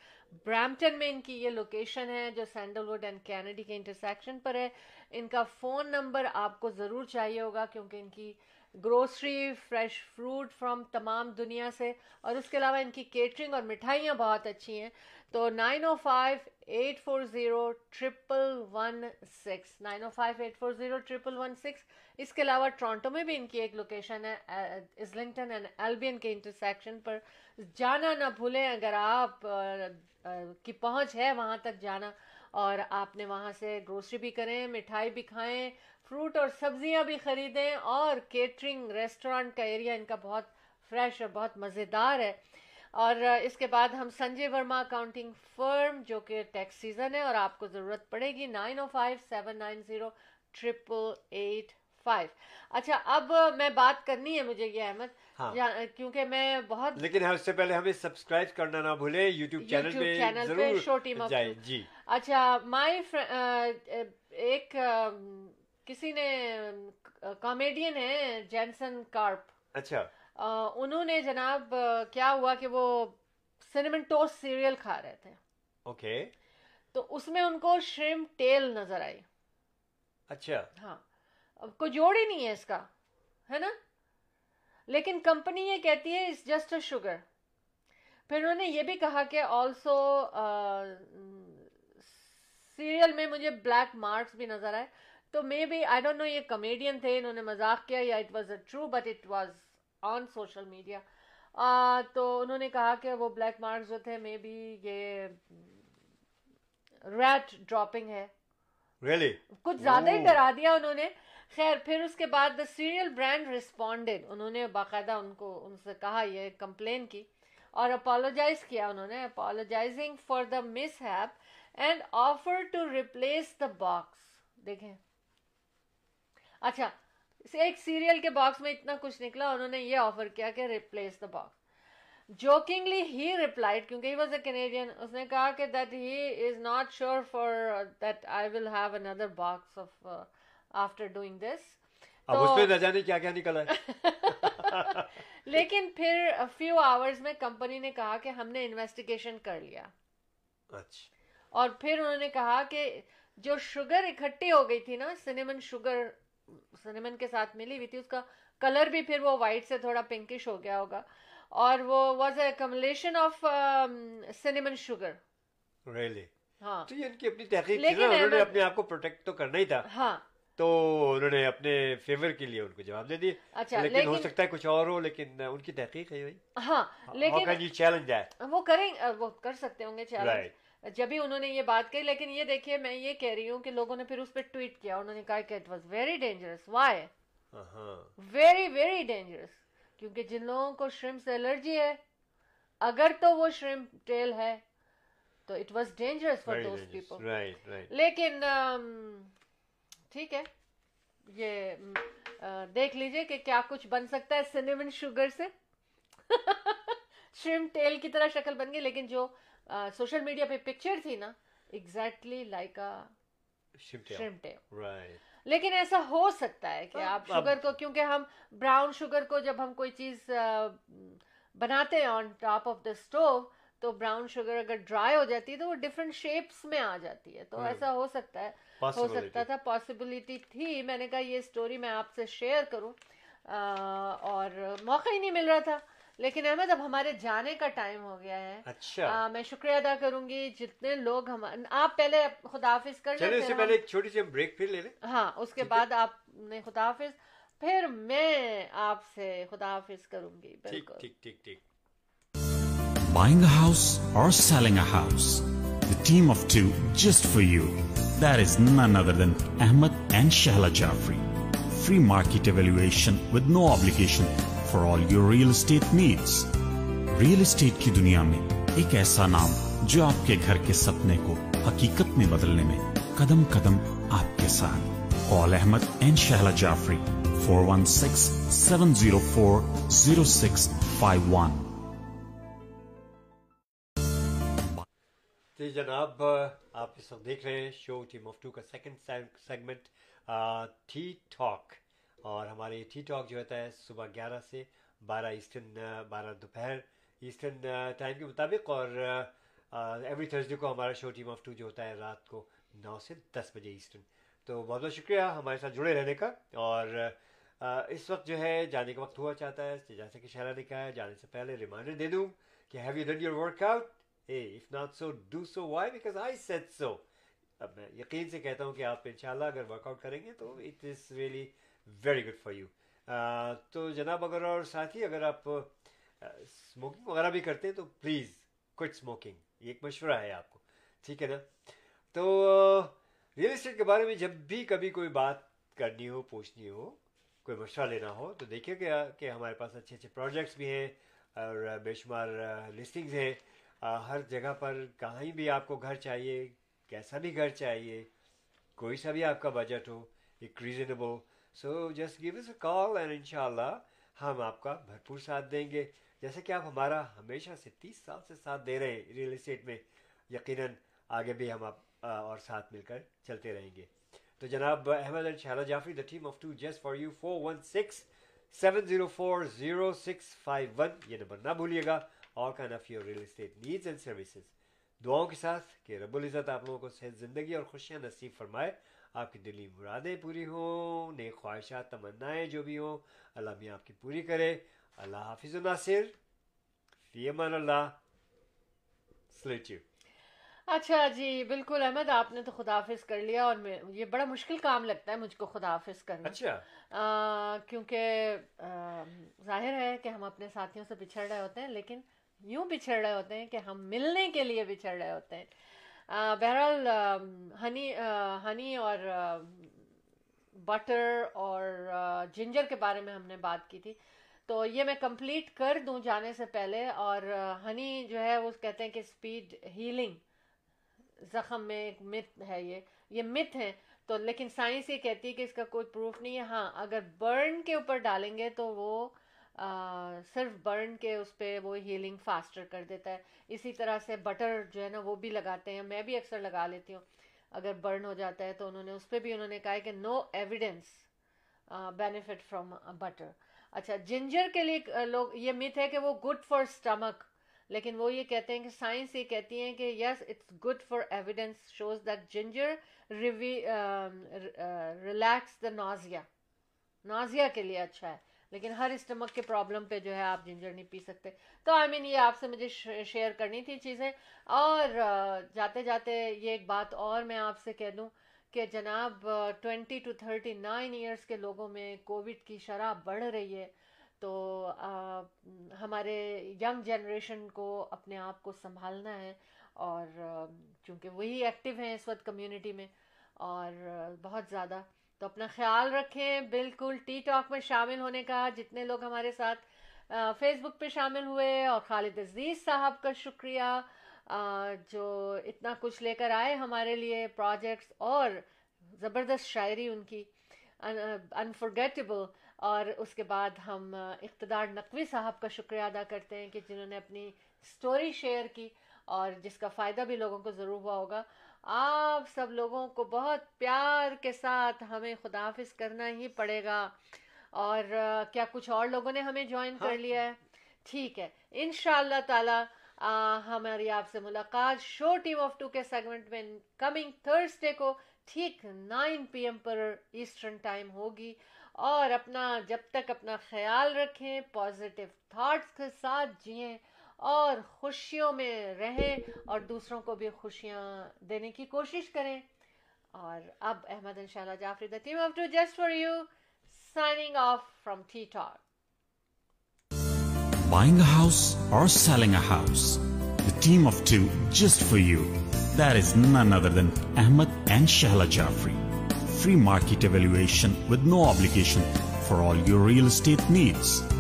Brampton میں ان کی یہ لوکیشن ہے جو سینڈل ووڈ اینڈ کینیڈی کے انٹرسیکشن پر ہے۔ ان کا فون نمبر آپ کو ضرور چاہیے ہوگا کیونکہ ان کی گروسری فریش فروٹ فرام تمام دنیا سے۔ اور اس کے علاوہ ان کی کیٹرنگ اور مٹھائیاں بہت اچھی ہیں۔ تو nine o five eight four zero triple one six, nine o five eight four zero triple one six. اس کے علاوہ ٹورانٹو میں بھی ان کی ایک لوکیشن ہے ازلنگٹن اینڈ ایلبین کے انٹرسیکشن پر۔ جانا نہ بھولیں، اگر آپ کی پہنچ ہے وہاں تک جانا۔ اور آپ نے وہاں سے گروسری بھی کریں، مٹھائی بھی کھائیں فروٹ اور سبزیاں بھی خریدیں، اور کیٹرنگ ریسٹورانٹ کا ایریا ان کا بہت فریش اور بہت مزیدار ہے۔ اور اس کے بعد ہم سنجے ورما اکاؤنٹنگ فرم جو کہ ٹیکس سیزن ہے، اور آپ کو ضرورت پڑے گی nine o five seven nine zero triple eight five. اچھا اب میں بات کرنی ہے مجھے یہ احمد کیونکہ میں بہت لیکن اس سے پہلے ہمیں سبسکرائب کرنا نہ بھولے یوٹیوب چینل پہ چینل پہ چھوٹی جی۔ اچھا مائی ایک کسی نے کامیڈین ہے جینسن کارپ اچھا۔ انہوں نے جناب کیا ہوا کہ وہ سینمن ٹوسٹ سیریل کھا رہے تھے۔ اوکے تو اس میں ان کو شرم ٹیل نظر آئی۔ اچھا۔ ہاں۔ کوئی جوڑ ہی نہیں ہے اس کا ہے نا؟ لیکن کمپنی یہ کہتی ہے اٹس جسٹ اے شوگر پھر انہوں نے یہ بھی کہا کہ آلسو سیریل میں مجھے بلیک مارکس بھی نظر آئے. تو مے بی آئی ڈونٹ نو یہ کمیڈین تھے انہوں نے مذاق کیا یا it was a true but it was on social media تو انہوں نے کہا کہ وہ بلیک مارکس جو تھے مے بی یہ ریٹ ڈراپنگ ہے. Really? کچھ زیادہ ہی ڈرا دیا انہوں نے. خیر، پھر اس کے بعد دا سیریل برانڈ ریسپونڈیڈ انہوں نے باقاعدہ ان کو، ان سے کہا یہ کمپلین کی اور اپالوجائز کیا انہوں نے apologising for the mishap and offer to replace the box دیکھیں۔ اچھا ایک سیریل کے باکس میں اتنا کچھ نکلا، انہوں نے یہ آفر کیا کہ replace the box jokingly he replied کیونکہ ہی واز اے کینیڈین اس نے کہا کہ that he is not sure for that I will have under box of after doing this اب اس پہ نہ جانے کیا کیا نکلا ہے؟ لیکن پھر فیو آورز میں کمپنی نے کہا کہ ہم نے انویسٹیگیشن کر لیا۔ اچھا۔ اور پھر انہوں نے کہا کہ جو شوگر اکٹھی ہو گئی تھی نا سنیمن شوگر سنیمن کے ساتھ ملی ہوئی تھی اس کا کلر بھی پھر وہ وائٹ سے تھوڑا پنکش ہو گیا ہوگا۔ اور وہ was a combination of cinnamon sugar really ہاں۔ تو یہ ان کی اپنی تحقیق تھی نا انہوں نے اپنے آپ کو پروٹیکٹ تو کرنا ہی تھا۔ ہاں۔ تو انہوں نے اپنے فیور کے لیے ان کو جواب دے دیا اچھا لیکن ہو سکتا ہے کچھ اور ہو لیکن ان کی تحقیق ہے بھائی ہاں لیکن چیلنج ہے۔ وہ کریں وہ کر سکتے ہوں گے چیلنج جب ہی انہوں نے یہ بات کہی لیکن یہ دیکھیے میں یہ کہہ رہی ہوں کہ لوگوں نے پھر اس پہ ٹویٹ کیا انہوں نے کہا کہ it was very dangerous why very very dangerous کیونکہ جن لوگوں کو شرم سے الرجی ہے اگر تو وہ شرم ٹیل ہے تو it was dangerous for those people لیکن ٹھیک ہے۔ یہ دیکھ لیجیے کہ کیا کچھ بن سکتا ہے سنیمن شوگر سے۔ شرم ٹیل کی طرح شکل بن گئی لیکن جو سوشل میڈیا پہ پکچر تھی نا ایگزیکٹلی لائک لیکن ایسا ہو سکتا ہے کہ آپ شوگر کو کیونکہ ہم براؤن شوگر کو جب ہم کوئی چیز بناتے ہیں on top off the stove تو براؤن شوگر اگر ڈرائی ہو جاتی ہے تو وہ ڈفرینٹ شیپس میں آ جاتی ہے۔ تو ایسا ہو سکتا ہے۔ ہو سکتا تھا پاسبلٹی تھی۔ میں نے کہا یہ اسٹوری میں آپ سے شیئر کروں۔ اور موقع ہی نہیں مل رہا تھا۔ لیکن احمد اب ہمارے جانے کا ٹائم ہو گیا ہے۔ اچھا۔ میں شکریہ ادا کروں گی۔ جتنے لوگ ہم آپ پہلے خداحافظ کر لیں اس سے پہلے ایک چھوٹی سی بریک پھر لے لیں۔ ہاں اس کے بعد آپ نے خداحافظ پھر میں آپ سے خداحافظ کروں گی۔ بالکل۔ ٹھیک ٹھیک ٹھیک۔ Buying a house or selling a house, the team of two just for you. that is none other than Ahmed and Shahla Jaffrey. Free market evaluation with no obligation for all your real estate needs. Real estate کی دنیا میں ایک ایسا نام جو آپ کے گھر کے سپنے کو حقیقت میں بدلنے میں قدم قدم آپ کے ساتھ call Ahmad and Shahla Jafri four one six seven zero four zero six five one جی جناب آپ اس وقت دیکھ رہے ہیں شو ٹیم مفتو کا سیکنڈ سیگمنٹ ٹھی ٹاک۔ اور ہمارے ٹھی ٹاک جو ہوتا ہے صبح گیارہ سے بارہ ایسٹرن بارہ دوپہر ایسٹرن ٹائم کے مطابق۔ اور ایوری تھرسڈے کو ہمارا شو ٹیم آف ٹو جو ہوتا ہے رات کو نو سے دس بجے ایسٹرن۔ تو بہت بہت شکریہ ہمارے ساتھ جڑے رہنے کا۔ اور اس وقت جو ہے جانے کا وقت ہوا چاہتا ہے جیسا کہ شہرہ نے کہا ہے، جانے سے پہلے ریمائنڈر دے دوں کہ have you done your workout a if not so do so why because I set so اب میں یقین سے کہتا ہوں کہ آپ ان شاء اللہ اگر ورک آؤٹ کریں گے تو it is really very good for you تو جناب اگر اور ساتھی اگر آپ اسموکنگ وغیرہ بھی کرتے ہیں تو پلیز کچھ اسموکنگ یہ ایک مشورہ ہے آپ کو. ٹھیک ہے نا؟ تو ریئل اسٹیٹ کے بارے میں جب بھی کبھی کوئی بات کرنی ہو، پوچھنی ہو، کوئی مشورہ لینا ہو، تو دیکھیے کہ ہمارے پاس اچھے اچھے پروجیکٹس بھی ہیں اور بے شمار لسٹنگز ہیں۔ ہر جگہ پر کہیں بھی آپ کو گھر چاہیے، کیسا بھی گھر چاہیے، کوئی سا بھی آپ کا بجٹ ہو، ایک reasonable so just give us a call and ان شاء اللہ ہم آپ کا بھرپور ساتھ دیں گے۔ جیسے کہ آپ ہمارا ہمیشہ سے تیس سال سے ساتھ دے رہے ہیں ریئل اسٹیٹ میں، یقیناً آگے بھی ہم آپ اور ساتھ مل کر چلتے رہیں گے۔ تو جناب Ahmad Shahla Jafri the team of two just for you four one six seven zero four zero six five one یہ نمبر نہ بھولیے گا۔ All kind of your real estate needs and services دعاؤں کے ساتھ کہ رب العزت آپ لوگوں کو صحت زندگی اور خوشیاں نصیب فرمائے۔ آپ کی دلی مرادیں پوری ہوں نئے خواہشات تمنائیں جو بھی ہوں اللہ بھی آپ کی پوری کرے۔ اللہ حافظ و ناصر فی امان اللہ۔ سلیچیو اچھا جی بالکل احمد آپ نے تو خدا حافظ کر لیا اور یہ بڑا مشکل کام لگتا ہے مجھ کو خدا حافظ کرنا۔ اچھا۔ کیونکہ ظاہر ہے کہ ہم اپنے ساتھیوں سے پچھڑ رہے ہوتے ہیں لیکن یوں بچھڑ رہے ہوتے ہیں کہ ہم ملنے کے لیے بچھڑ رہے ہوتے ہیں۔ بہرحال ہنی ہنی اور بٹر اور جنجر کے بارے میں ہم نے بات کی تھی۔ تو یہ میں کمپلیٹ کر دوں جانے سے پہلے اور ہنی جو ہے وہ کہتے ہیں کہ اسپیڈ ہیلنگ، زخم میں ایک مت ہے یہ۔ یہ مت ہے تو لیکن سائنس یہ کہتی ہے کہ اس کا کوئی پروف نہیں ہے۔ ہاں اگر برن کے اوپر ڈالیں گے تو وہ صرف برن کے اس پہ وہ ہیلنگ فاسٹر کر دیتا ہے۔ اسی طرح سے بٹر جو ہے نا، وہ بھی لگاتے ہیں۔ میں بھی اکثر لگا لیتی ہوں۔ اگر برن ہو جاتا ہے تو انہوں نے، اس پہ بھی انہوں نے کہا کہ no evidence benefit from butter اچھا جنجر کے لیے لوگ، یہ مت ہے کہ وہ گڈ فار اسٹمک لیکن وہ یہ کہتے ہیں کہ سائنس یہ کہتی ہیں کہ yes it's good for evidence shows that ginger relax the nausea nausea کے لیے اچھا ہے۔ لیکن ہر اسٹمک کے پرابلم پہ جو ہے آپ جنجر نہیں پی سکتے۔ تو آئی I مین mean, یہ آپ سے مجھے شیئر کرنی تھی چیزیں۔ اور جاتے جاتے یہ ایک بات اور میں آپ سے کہہ دوں کہ جناب twenty two thirty nine years کے لوگوں میں کووڈ کی شرح بڑھ رہی ہے۔ تو ہمارے ینگ جنریشن کو اپنے آپ کو سنبھالنا ہے۔ اور چونکہ وہی ایکٹیو ہیں اس وقت کمیونٹی میں۔ اور بہت زیادہ۔ تو اپنا خیال رکھیں، بالکل ٹی ٹاک میں شامل ہونے کا، جتنے لوگ ہمارے ساتھ فیس بک پہ شامل ہوئے اور خالد عزیز صاحب کا شکریہ جو اتنا کچھ لے کر آئے ہمارے لیے پروجیکٹس اور زبردست شاعری ان کی انفرگیٹیبل اور اس کے بعد ہم اقتدار نقوی صاحب کا شکریہ ادا کرتے ہیں کہ جنہوں نے اپنی اسٹوری شیئر کی اور جس کا فائدہ بھی لوگوں کو ضرور ہوا ہوگا۔ آپ سب لوگوں کو بہت پیار کے ساتھ ہمیں خدا حافظ کرنا ہی پڑے گا۔ اور کیا کچھ اور لوگوں نے ہمیں جوائن کر ہاں۔ لیا ہے؟ ٹھیک ہے۔ ان شاء اللہ تعالی ہماری آپ سے ملاقات شو ٹیم آف ٹو کے سیگمنٹ میں کمنگ تھرسڈے کو ٹھیک نائن پی ایم پر ایسٹرن ٹائم ہوگی۔ اور اپنا جب تک اپنا خیال رکھیں پازیٹیو تھاٹس کے ساتھ جئیں۔ اور خوشیوں میں رہیں اور دوسروں کو بھی خوشیاں دینے کی کوشش کریں۔ اور اب احمد ان شاء اللہ بائنگ ہاؤس اور selling a house for you then other than Ahmad and Shahla Jafri. Free market evaluation with no obligation for all your real estate needs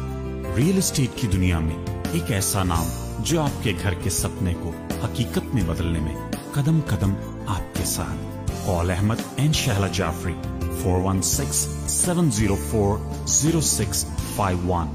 real estate کی دنیا میں ایک ایسا نام جو آپ کے گھر کے سپنے کو حقیقت میں بدلنے میں قدم قدم آپ کے ساتھ۔ Call Ahmad and Shahla Jafri four one six seven zero four zero six five one